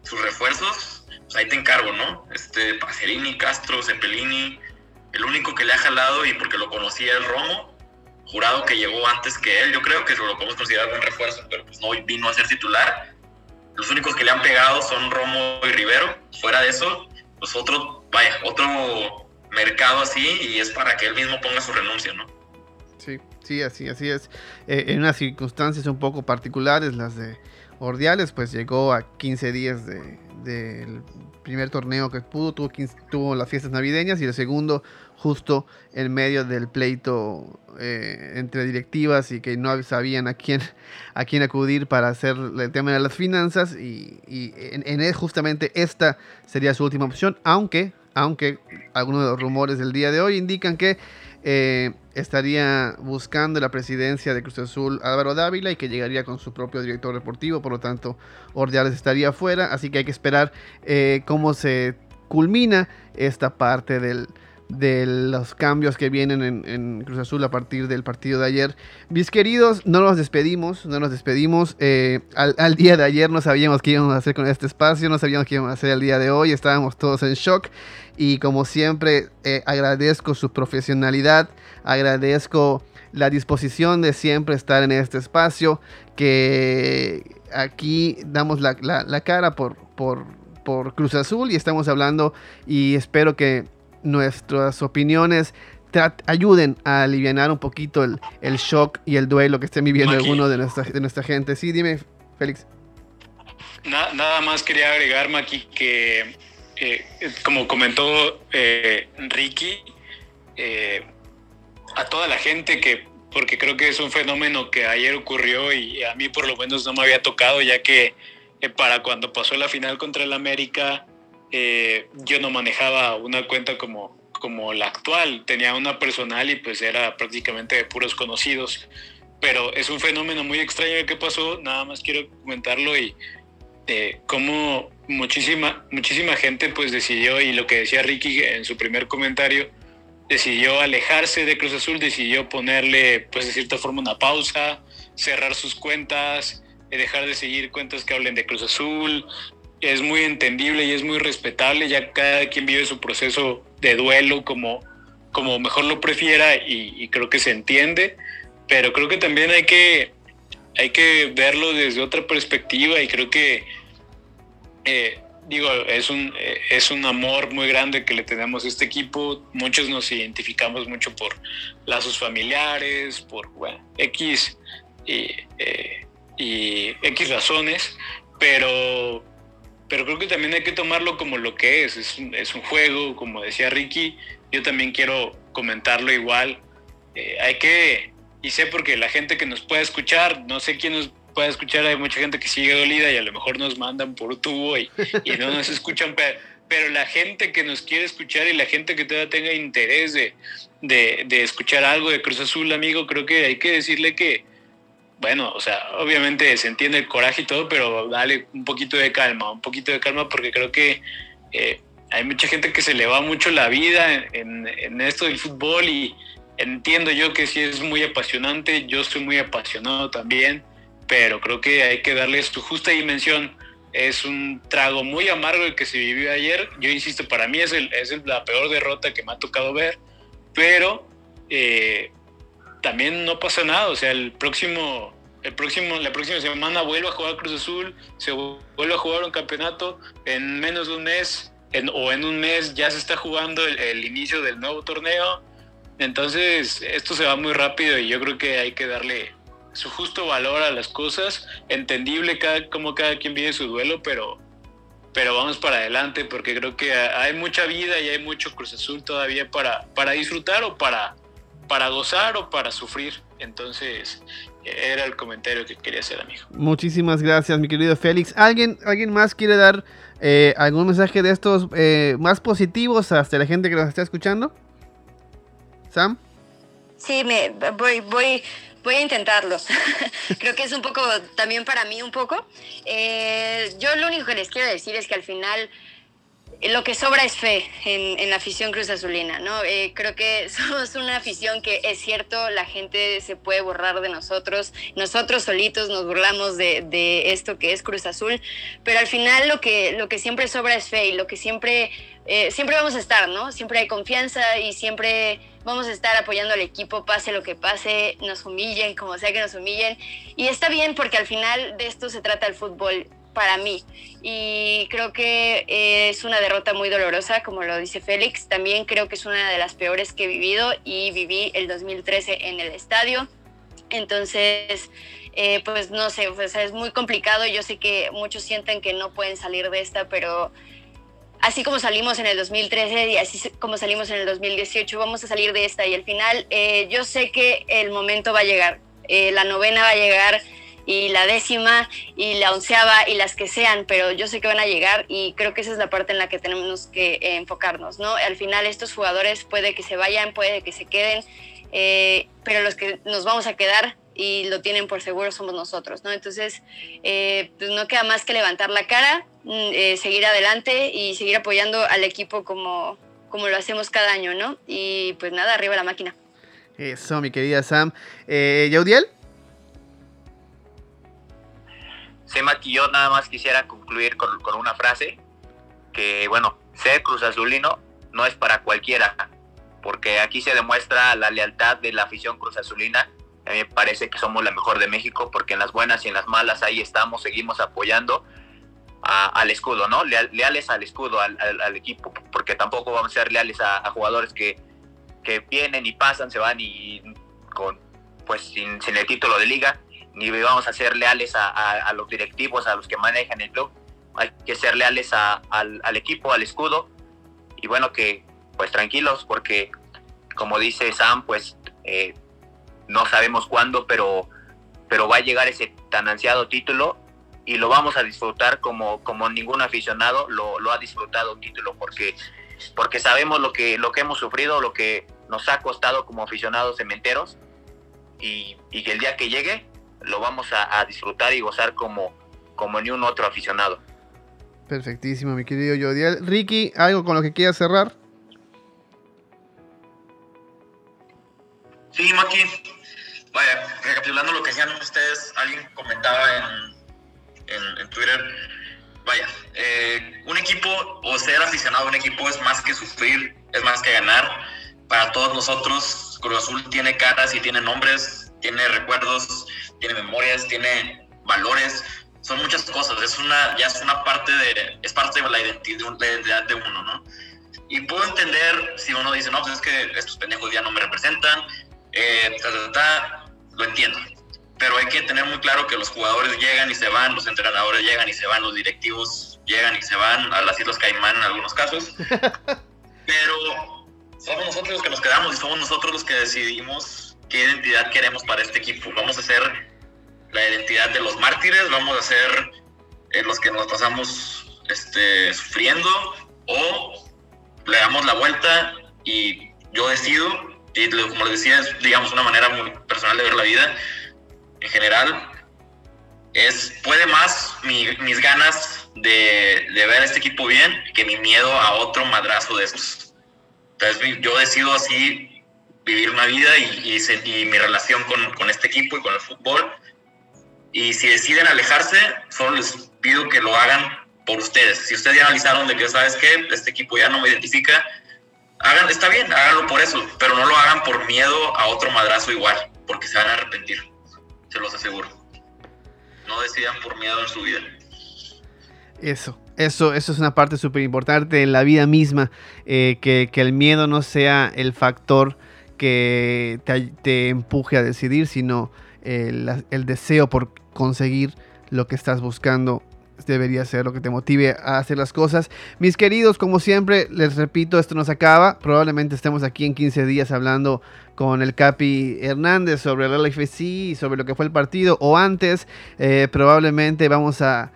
[SPEAKER 7] sus refuerzos, pues ahí te encargo, ¿no? Este, Pacerini, Castro, Cepelini, el único que le ha jalado y porque lo conocía es Romo, jurado que llegó antes que él, yo creo que lo podemos considerar buen refuerzo, pero pues no vino a ser titular. Los únicos que le han pegado son Romo y Rivero, fuera de eso, pues otro, vaya, otro mercado así y es para que él mismo ponga su renuncia, ¿no?
[SPEAKER 1] Sí, sí, así, así es. Eh, en unas circunstancias un poco particulares, las de Ordiales, pues llegó a 15 días del primer torneo que pudo, tuvo, tuvo las fiestas navideñas y el segundo justo en medio del pleito eh, entre directivas y que no sabían a quién, a quién acudir para hacer el tema de las finanzas y, en, en, justamente esta sería su última opción, aunque, aunque algunos de los rumores del día de hoy indican que eh, estaría buscando la presidencia de Cruz Azul Álvaro Dávila y que llegaría con su propio director deportivo, por lo tanto Ordiales estaría fuera, así que hay que esperar eh, cómo se culmina esta parte del, de los cambios que vienen en, Cruz Azul a partir del partido de ayer. Mis queridos, no nos despedimos, no nos despedimos. Eh, al, día de ayer no sabíamos qué íbamos a hacer con este espacio, no sabíamos qué íbamos a hacer el día de hoy, estábamos todos en shock. Y como siempre, eh, agradezco su profesionalidad, agradezco la disposición de siempre estar en este espacio, que aquí damos la, cara por, por por Cruz Azul y estamos hablando y espero que nuestras opiniones ayuden a aliviar un poquito el, el, shock y el duelo que estén viviendo algunos de nuestra, de nuestra gente. Sí, dime, Félix.
[SPEAKER 6] nada más quería agregar, Maki, que eh, como comentó eh, Ricky, eh, a toda la gente que, porque creo que es un fenómeno que ayer ocurrió y a mí por lo menos no me había tocado, ya que para cuando pasó la final contra el América, yo no manejaba una cuenta como, como la actual, tenía una personal y pues era prácticamente de puros conocidos, pero es un fenómeno muy extraño que pasó, nada más quiero comentarlo y eh, cómo muchísima, muchísima gente pues decidió, y lo que decía Ricky en su primer comentario, decidió alejarse de Cruz Azul, decidió ponerle pues de cierta forma una pausa, cerrar sus cuentas, eh, dejar de seguir cuentas que hablen de Cruz Azul. Es muy entendible y es muy respetable, ya cada quien vive su proceso de duelo como, como mejor lo prefiera y, creo que se entiende, pero creo que también hay que, hay que verlo desde otra perspectiva y creo que eh, digo, es un, eh, es un amor muy grande que le tenemos a este equipo. Muchos nos identificamos mucho por lazos familiares, por X y, eh, y, X razones, pero, pero creo que también hay que tomarlo como lo que es. Es un, juego, como decía Ricky. Yo también quiero comentarlo igual. hay que, y sé porque la gente que nos puede escuchar, no sé quién nos pueda escuchar, hay mucha gente que sigue dolida y a lo mejor nos mandan por tubo y, no nos escuchan, pero, pero, la gente que nos quiere escuchar y la gente que todavía tenga interés de, de, escuchar algo de Cruz Azul, amigo, creo que hay que decirle que, bueno, o sea, obviamente se entiende el coraje y todo, pero dale un poquito de calma, un poquito de calma porque creo que eh, hay mucha gente que se le va mucho la vida en, esto del fútbol y entiendo yo que sí es muy apasionante, yo soy muy apasionado también pero creo que hay que darle su justa dimensión. Es un trago muy amargo el que se vivió ayer. Yo insisto, para mí es la peor derrota que me ha tocado ver, pero eh, también no pasa nada. O sea, el próximo, el próximo, la próxima semana vuelvo a jugar Cruz Azul, se vuelve a jugar un campeonato en menos de un mes o en un mes ya se está jugando el, el inicio del nuevo torneo. Entonces, esto se va muy rápido y yo creo que hay que darle su justo valor a las cosas, entendible cada, como cada quien vive su duelo, pero, pero vamos para adelante porque creo que hay mucha vida y hay mucho Cruz Azul todavía para, para disfrutar o para, para gozar o para sufrir. Entonces, era el comentario que quería hacer, amigo.
[SPEAKER 1] Muchísimas gracias, mi querido Félix. ¿Alguien, ¿alguien más quiere dar eh, algún mensaje de estos eh, más positivos hasta la gente que nos está escuchando? ¿Sam?
[SPEAKER 4] Sí, me voy, voy, Voy a intentarlo. Creo que es un poco, también para mí un poco. Eh, yo lo único que les quiero decir es que al final lo que sobra es fe en, la afición Cruz Azulina, ¿no? Eh, creo que somos una afición que es cierto, la gente se puede borrar de nosotros, nosotros solitos nos burlamos de, esto que es Cruz Azul, pero al final lo que, lo que siempre sobra es fe y lo que siempre, siempre vamos a estar, ¿no? Siempre hay confianza y siempre vamos a estar apoyando al equipo, pase lo que pase, nos humillen, como sea que nos humillen. Y está bien porque al final de esto se trata el fútbol para mí. Y creo que es una derrota muy dolorosa, como lo dice Félix. También creo que es una de las peores que he vivido y viví el 2013 en el estadio. Entonces, eh, pues no sé, es muy complicado. Yo sé que muchos sienten que no pueden salir de esta, pero así como salimos en el 2013 y así como salimos en el 2018, vamos a salir de esta y al final eh, yo sé que el momento va a llegar, eh, la novena va a llegar y la décima y la onceava y las que sean, pero yo sé que van a llegar y creo que esa es la parte en la que tenemos que eh, enfocarnos, ¿no? Al final estos jugadores puede que se vayan, puede que se queden, pero los que nos vamos a quedar y lo tienen por seguro somos nosotros, ¿no? Entonces, pues no queda más que levantar la cara, Mm, eh, seguir adelante y seguir apoyando al equipo como, como lo hacemos cada año, ¿no? Y pues nada, arriba la máquina.
[SPEAKER 1] Eso, mi querida Sam. Eh, ¿Yaudiel?
[SPEAKER 5] Sí, Maki, yo nada más quisiera concluir con, una frase, que bueno, ser Cruz Azulino no es para cualquiera, porque aquí se demuestra la lealtad de la afición Cruz Azulina. A mí me parece que somos la mejor de México, porque en las buenas y en las malas ahí estamos, seguimos apoyando al escudo, ¿no? leales al escudo, al, equipo, porque tampoco vamos a ser leales a, jugadores que, que, vienen y pasan, se van y con pues sin, el título de liga, ni vamos a ser leales a, los directivos, a los que manejan el club, hay que ser leales al, equipo, al escudo, y bueno, que pues tranquilos, porque como dice Sam, pues eh, no sabemos cuándo, pero, pero va a llegar ese tan ansiado título y lo vamos a disfrutar como, como ningún aficionado lo, lo ha disfrutado un título, porque, porque sabemos lo que, lo que hemos sufrido, lo que nos ha costado como aficionados cementeros y, y que el día que llegue lo vamos a, disfrutar y gozar como, como ni un otro aficionado.
[SPEAKER 1] Perfectísimo, mi querido Jodiel. Ricky, ¿algo con lo que quieras cerrar?
[SPEAKER 7] Sí, Maki. Vaya, recapitulando lo que decían ustedes, alguien comentaba en, en, Twitter, vaya, eh, un equipo o ser aficionado a un equipo es más que sufrir, es más que ganar. Para todos nosotros, Cruz Azul tiene caras y tiene nombres, tiene recuerdos, tiene memorias, tiene valores, son muchas cosas. Es una, ya es una parte de, es parte de la identidad de uno, ¿no? Y puedo entender si uno dice, no, pues es que estos pendejos ya no me representan, eh, lo entiendo pero hay que tener muy claro que los jugadores llegan y se van, los entrenadores llegan y se van, los directivos llegan y se van, a las Islas Caimán en algunos casos. pero somos nosotros los que nos quedamos y somos nosotros los que decidimos qué identidad queremos para este equipo. Vamos a ser la identidad de los mártires, vamos a ser eh, los que nos pasamos este, sufriendo o le damos la vuelta y yo decido, y como les decía, es digamos una manera muy personal de ver la vida, en general, es, puede más mis ganas de, de, ver a este equipo bien que mi miedo a otro madrazo de esos. Entonces yo decido así vivir una vida y, mi relación con, con, este equipo y con el fútbol. Y si deciden alejarse, solo les pido que lo hagan por ustedes. Si ustedes ya analizaron de que, ¿sabes qué? Este equipo ya no me identifica, hagan, está bien, háganlo por eso, pero no lo hagan por miedo a otro madrazo igual, porque se van a arrepentir se los aseguro. No decidan por miedo en su vida.
[SPEAKER 1] Eso, eso, eso es una parte súper importante en la vida misma, eh, que, el miedo no sea el factor que te, empuje a decidir, sino el, el, deseo por conseguir lo que estás buscando debería ser lo que te motive a hacer las cosas. Mis queridos, como siempre, les repito, esto no se acaba. Probablemente estemos aquí en 15 días hablando con el Capi Hernández sobre el LFC sobre lo que fue el partido. O antes, eh, probablemente vamos a,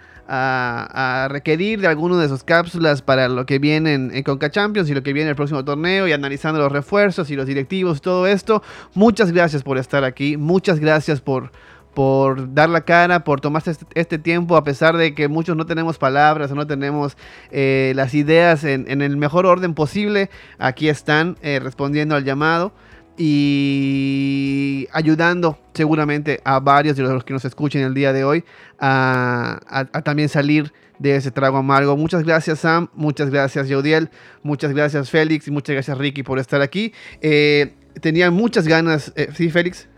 [SPEAKER 1] requerir de alguno de sus cápsulas para lo que viene en, en, Conca Champions y lo que viene en el próximo torneo y analizando los refuerzos y los directivos, todo esto. Muchas gracias por estar aquí. Muchas gracias por por dar la cara, por tomarse este, este, tiempo, a pesar de que muchos no tenemos palabras o no tenemos eh, las ideas en, el mejor orden posible. Aquí están eh, respondiendo al llamado y ayudando seguramente a varios de los que nos escuchen el día de hoy a, también salir de ese trago amargo. Muchas gracias Sam, muchas gracias Jodiel, muchas gracias Félix y muchas gracias Ricky por estar aquí. Eh, tenía muchas ganas, ¿sí Félix?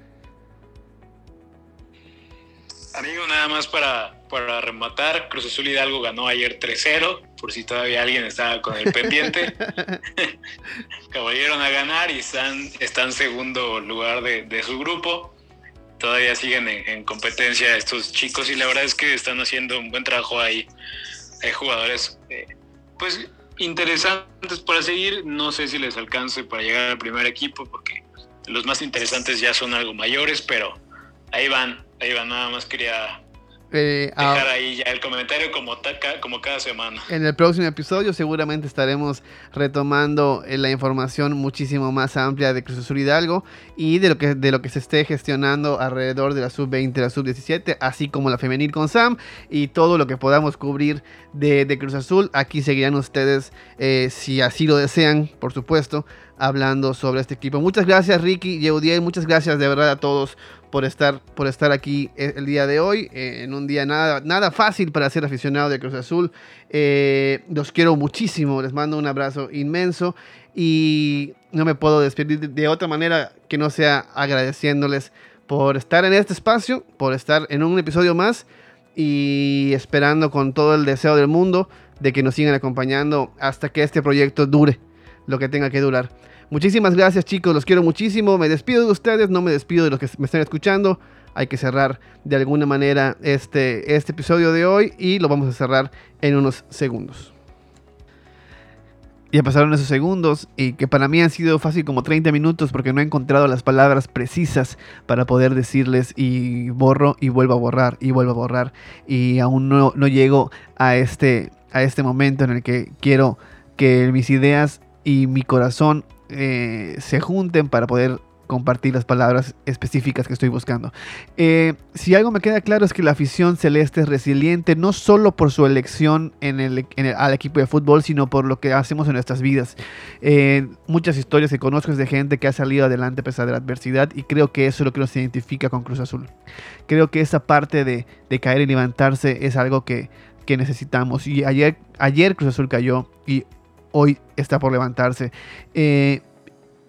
[SPEAKER 6] Amigo, nada más para, para rematar, Cruz Azul Hidalgo ganó ayer 3-0, por si todavía alguien estaba con el pendiente. Caballeron a ganar y están, están segundo lugar de, su grupo. Todavía siguen en, competencia estos chicos y la verdad es que están haciendo un buen trabajo ahí. Hay jugadores, eh, pues, interesantes para seguir. No sé si les alcance para llegar al primer equipo porque los más interesantes ya son algo mayores, pero ahí van Ahí va, nada más quería eh, dejar ahí ya el comentario como, como cada semana.
[SPEAKER 1] En el próximo episodio seguramente estaremos retomando eh, la información muchísimo más amplia de Cruz Azul Hidalgo y de lo que, de lo que se esté gestionando alrededor de la sub-20, la sub-17, así como la femenil con Sam y todo lo que podamos cubrir de, Cruz Azul. Aquí seguirán ustedes, eh, si así lo desean, por supuesto, hablando sobre este equipo. Muchas gracias Ricky, Yeudiel, muchas gracias de verdad a todos por estar, por estar aquí eh, el día de hoy, eh, en un día nada, nada fácil para ser aficionado de Cruz Azul. Eh, los quiero muchísimo, les mando un abrazo inmenso y no me puedo despedir de otra manera que no sea agradeciéndoles por estar en este espacio, por estar en un episodio más y esperando con todo el deseo del mundo de que nos sigan acompañando hasta que este proyecto dure lo que tenga que durar. Muchísimas gracias chicos, los quiero muchísimo. Me despido de ustedes, no me despido de los que me están escuchando. Hay que cerrar de alguna manera este, este episodio de hoy y lo vamos a cerrar en unos segundos. Ya pasaron esos segundos y que para mí han sido fácil como 30 minutos porque no he encontrado las palabras precisas para poder decirles y borro y vuelvo a borrar y vuelvo a borrar y aún no, no llego a este, a este momento en el que quiero que mis ideas y mi corazón eh, se junten para poder compartir las palabras específicas que estoy buscando. Eh, si algo me queda claro es que la afición celeste es resiliente no solo por su elección al equipo de fútbol, sino por lo que hacemos en nuestras vidas. Eh, muchas historias que conozco es de gente que ha salido adelante a pesar de la adversidad y creo que eso es lo que nos identifica con Cruz Azul. Creo que esa parte de, caer y levantarse es algo que, que necesitamos. Y ayer, ayer Cruz Azul cayó y hoy está por levantarse. Eh,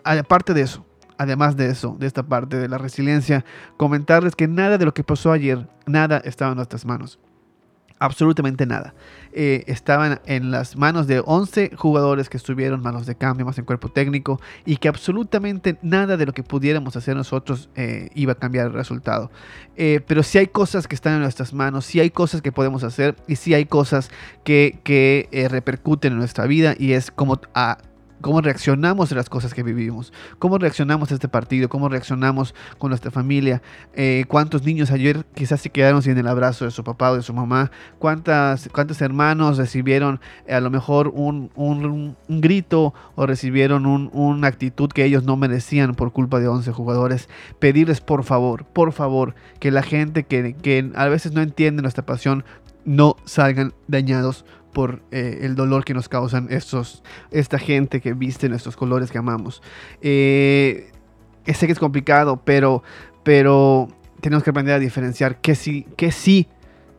[SPEAKER 1] aparte de eso, además de eso, de esta parte de la resiliencia, comentarles que nada de lo que pasó ayer, nada estaba en nuestras manos absolutamente nada. Eh, estaban en las manos de 11 jugadores que estuvieron, manos de cambio, más en cuerpo técnico, y que absolutamente nada de lo que pudiéramos hacer nosotros eh, iba a cambiar el resultado. Eh, pero sí hay cosas que están en nuestras manos, sí hay cosas que podemos hacer, y sí hay cosas que, que repercuten en nuestra vida, y es como a cómo reaccionamos a las cosas que vivimos, cómo reaccionamos a este partido, cómo reaccionamos con nuestra familia, eh, cuántos niños ayer quizás se quedaron sin el abrazo de su papá o de su mamá, cuántas, cuántos hermanos recibieron eh, a lo mejor un, un, grito o recibieron una actitud que ellos no merecían por culpa de 11 jugadores. Pedirles por favor, por favor, que la gente que, que a veces no entiende nuestra pasión no salgan dañados por eh, el dolor que nos causan estos, esta gente que viste nuestros colores que amamos. Eh, sé que es complicado, pero, pero tenemos que aprender a diferenciar qué sí, qué sí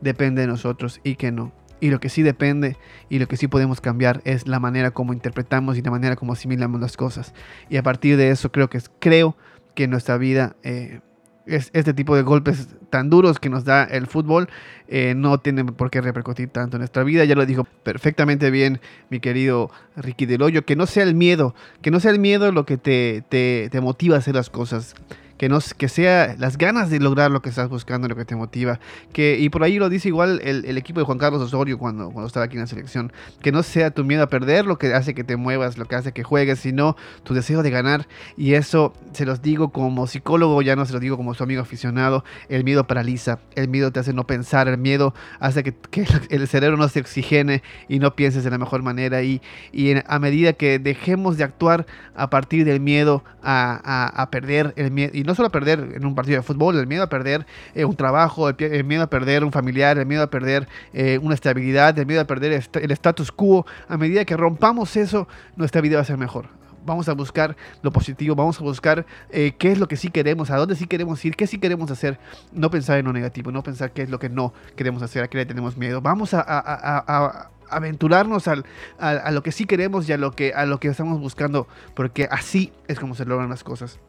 [SPEAKER 1] depende de nosotros y qué no. Y lo que sí depende y lo que sí podemos cambiar es la manera como interpretamos y la manera como asimilamos las cosas. Y a partir de eso creo que, creo que nuestra vida... Eh, este tipo de golpes tan duros que nos da el fútbol eh, no tienen por qué repercutir tanto en nuestra vida. Ya lo dijo perfectamente bien mi querido Ricky Del Hoyo, que no sea el miedo, que no sea el miedo lo que te, te, te motiva a hacer las cosas, que, no, que sea las ganas de lograr lo que estás buscando, lo que te motiva. Que, y por ahí lo dice igual el, equipo de Juan Carlos Osorio cuando, cuando estaba aquí en la selección. Que no sea tu miedo a perder lo que hace que te muevas, lo que hace que juegues, sino tu deseo de ganar. Y eso se los digo como psicólogo, ya no se los digo como su amigo aficionado. El miedo paraliza, el miedo te hace no pensar, el miedo hace que, el cerebro no se oxigene y no pienses de la mejor manera. Y, y a medida que dejemos de actuar a partir del miedo a, a, a perder el miedo, y no no solo perder en un partido de fútbol, el miedo a perder eh, un trabajo, el, miedo a perder un familiar, el miedo a perder eh, una estabilidad, el miedo a perder el status quo. A medida que rompamos eso, nuestra vida va a ser mejor vamos a buscar lo positivo, vamos a buscar eh, qué es lo que sí queremos, a dónde sí queremos ir, qué sí queremos hacer, no pensar en lo negativo, no pensar qué es lo que no queremos hacer, a qué le tenemos miedo. Vamos a, aventurarnos al, a, lo que sí queremos y a lo que, a lo que estamos buscando, porque así es como se logran las cosas.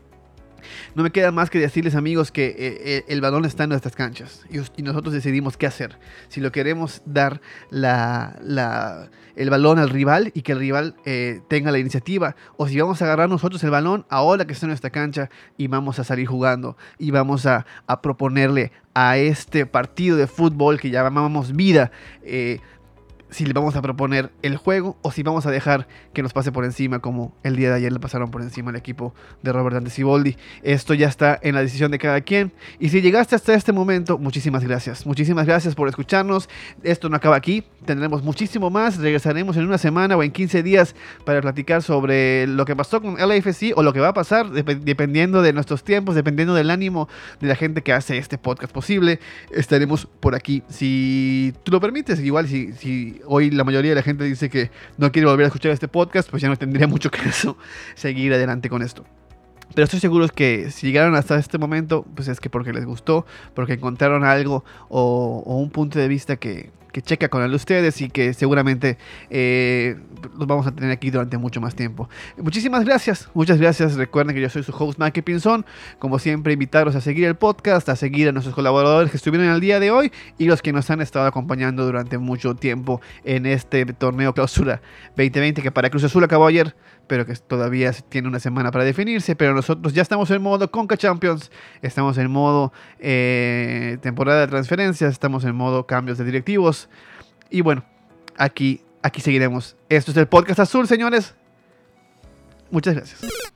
[SPEAKER 1] No me queda más que decirles amigos que eh, eh, el balón está en nuestras canchas y, nosotros decidimos qué hacer. Si lo queremos dar el balón al rival y que el rival eh, tenga la iniciativa o si vamos a agarrar nosotros el balón ahora que está en nuestra cancha y vamos a salir jugando y vamos a, proponerle a este partido de fútbol que llamamos vida si le vamos a proponer el juego o si vamos a dejar que nos pase por encima como el día de ayer le pasaron por encima al equipo de Robert Antesiboldi. Esto ya está en la decisión de cada quien. Y si llegaste hasta este momento, muchísimas gracias. Muchísimas gracias por escucharnos. Esto no acaba aquí. Tendremos muchísimo más. Regresaremos en una semana o en 15 días para platicar sobre lo que pasó con LAFC o lo que va a pasar dependiendo de nuestros tiempos, dependiendo del ánimo de la gente que hace este podcast posible. Estaremos por aquí. Si tú lo permites, igual si hoy la mayoría de la gente dice que no quiere volver a escuchar este podcast, pues ya no tendría mucho que eso seguir adelante con esto. Pero estoy seguro que si llegaron hasta este momento, pues es que porque les gustó, porque encontraron algo o, un punto de vista que, checa con el de ustedes y que seguramente eh, los vamos a tener aquí durante mucho más tiempo. Muchísimas gracias, muchas gracias. Recuerden que yo soy su host Mike Pinzón. Como siempre, invitarlos a seguir el podcast, a seguir a nuestros colaboradores que estuvieron el día de hoy y los que nos han estado acompañando durante mucho tiempo en este torneo clausura 2020 que para Cruz Azul acabó ayer pero que todavía tiene una semana para definirse. Pero nosotros ya estamos en modo Conca Champions, estamos en modo eh, temporada de transferencias, estamos en modo cambios de directivos. Y bueno, aquí, aquí seguiremos. Esto es el podcast azul, señores. Muchas gracias.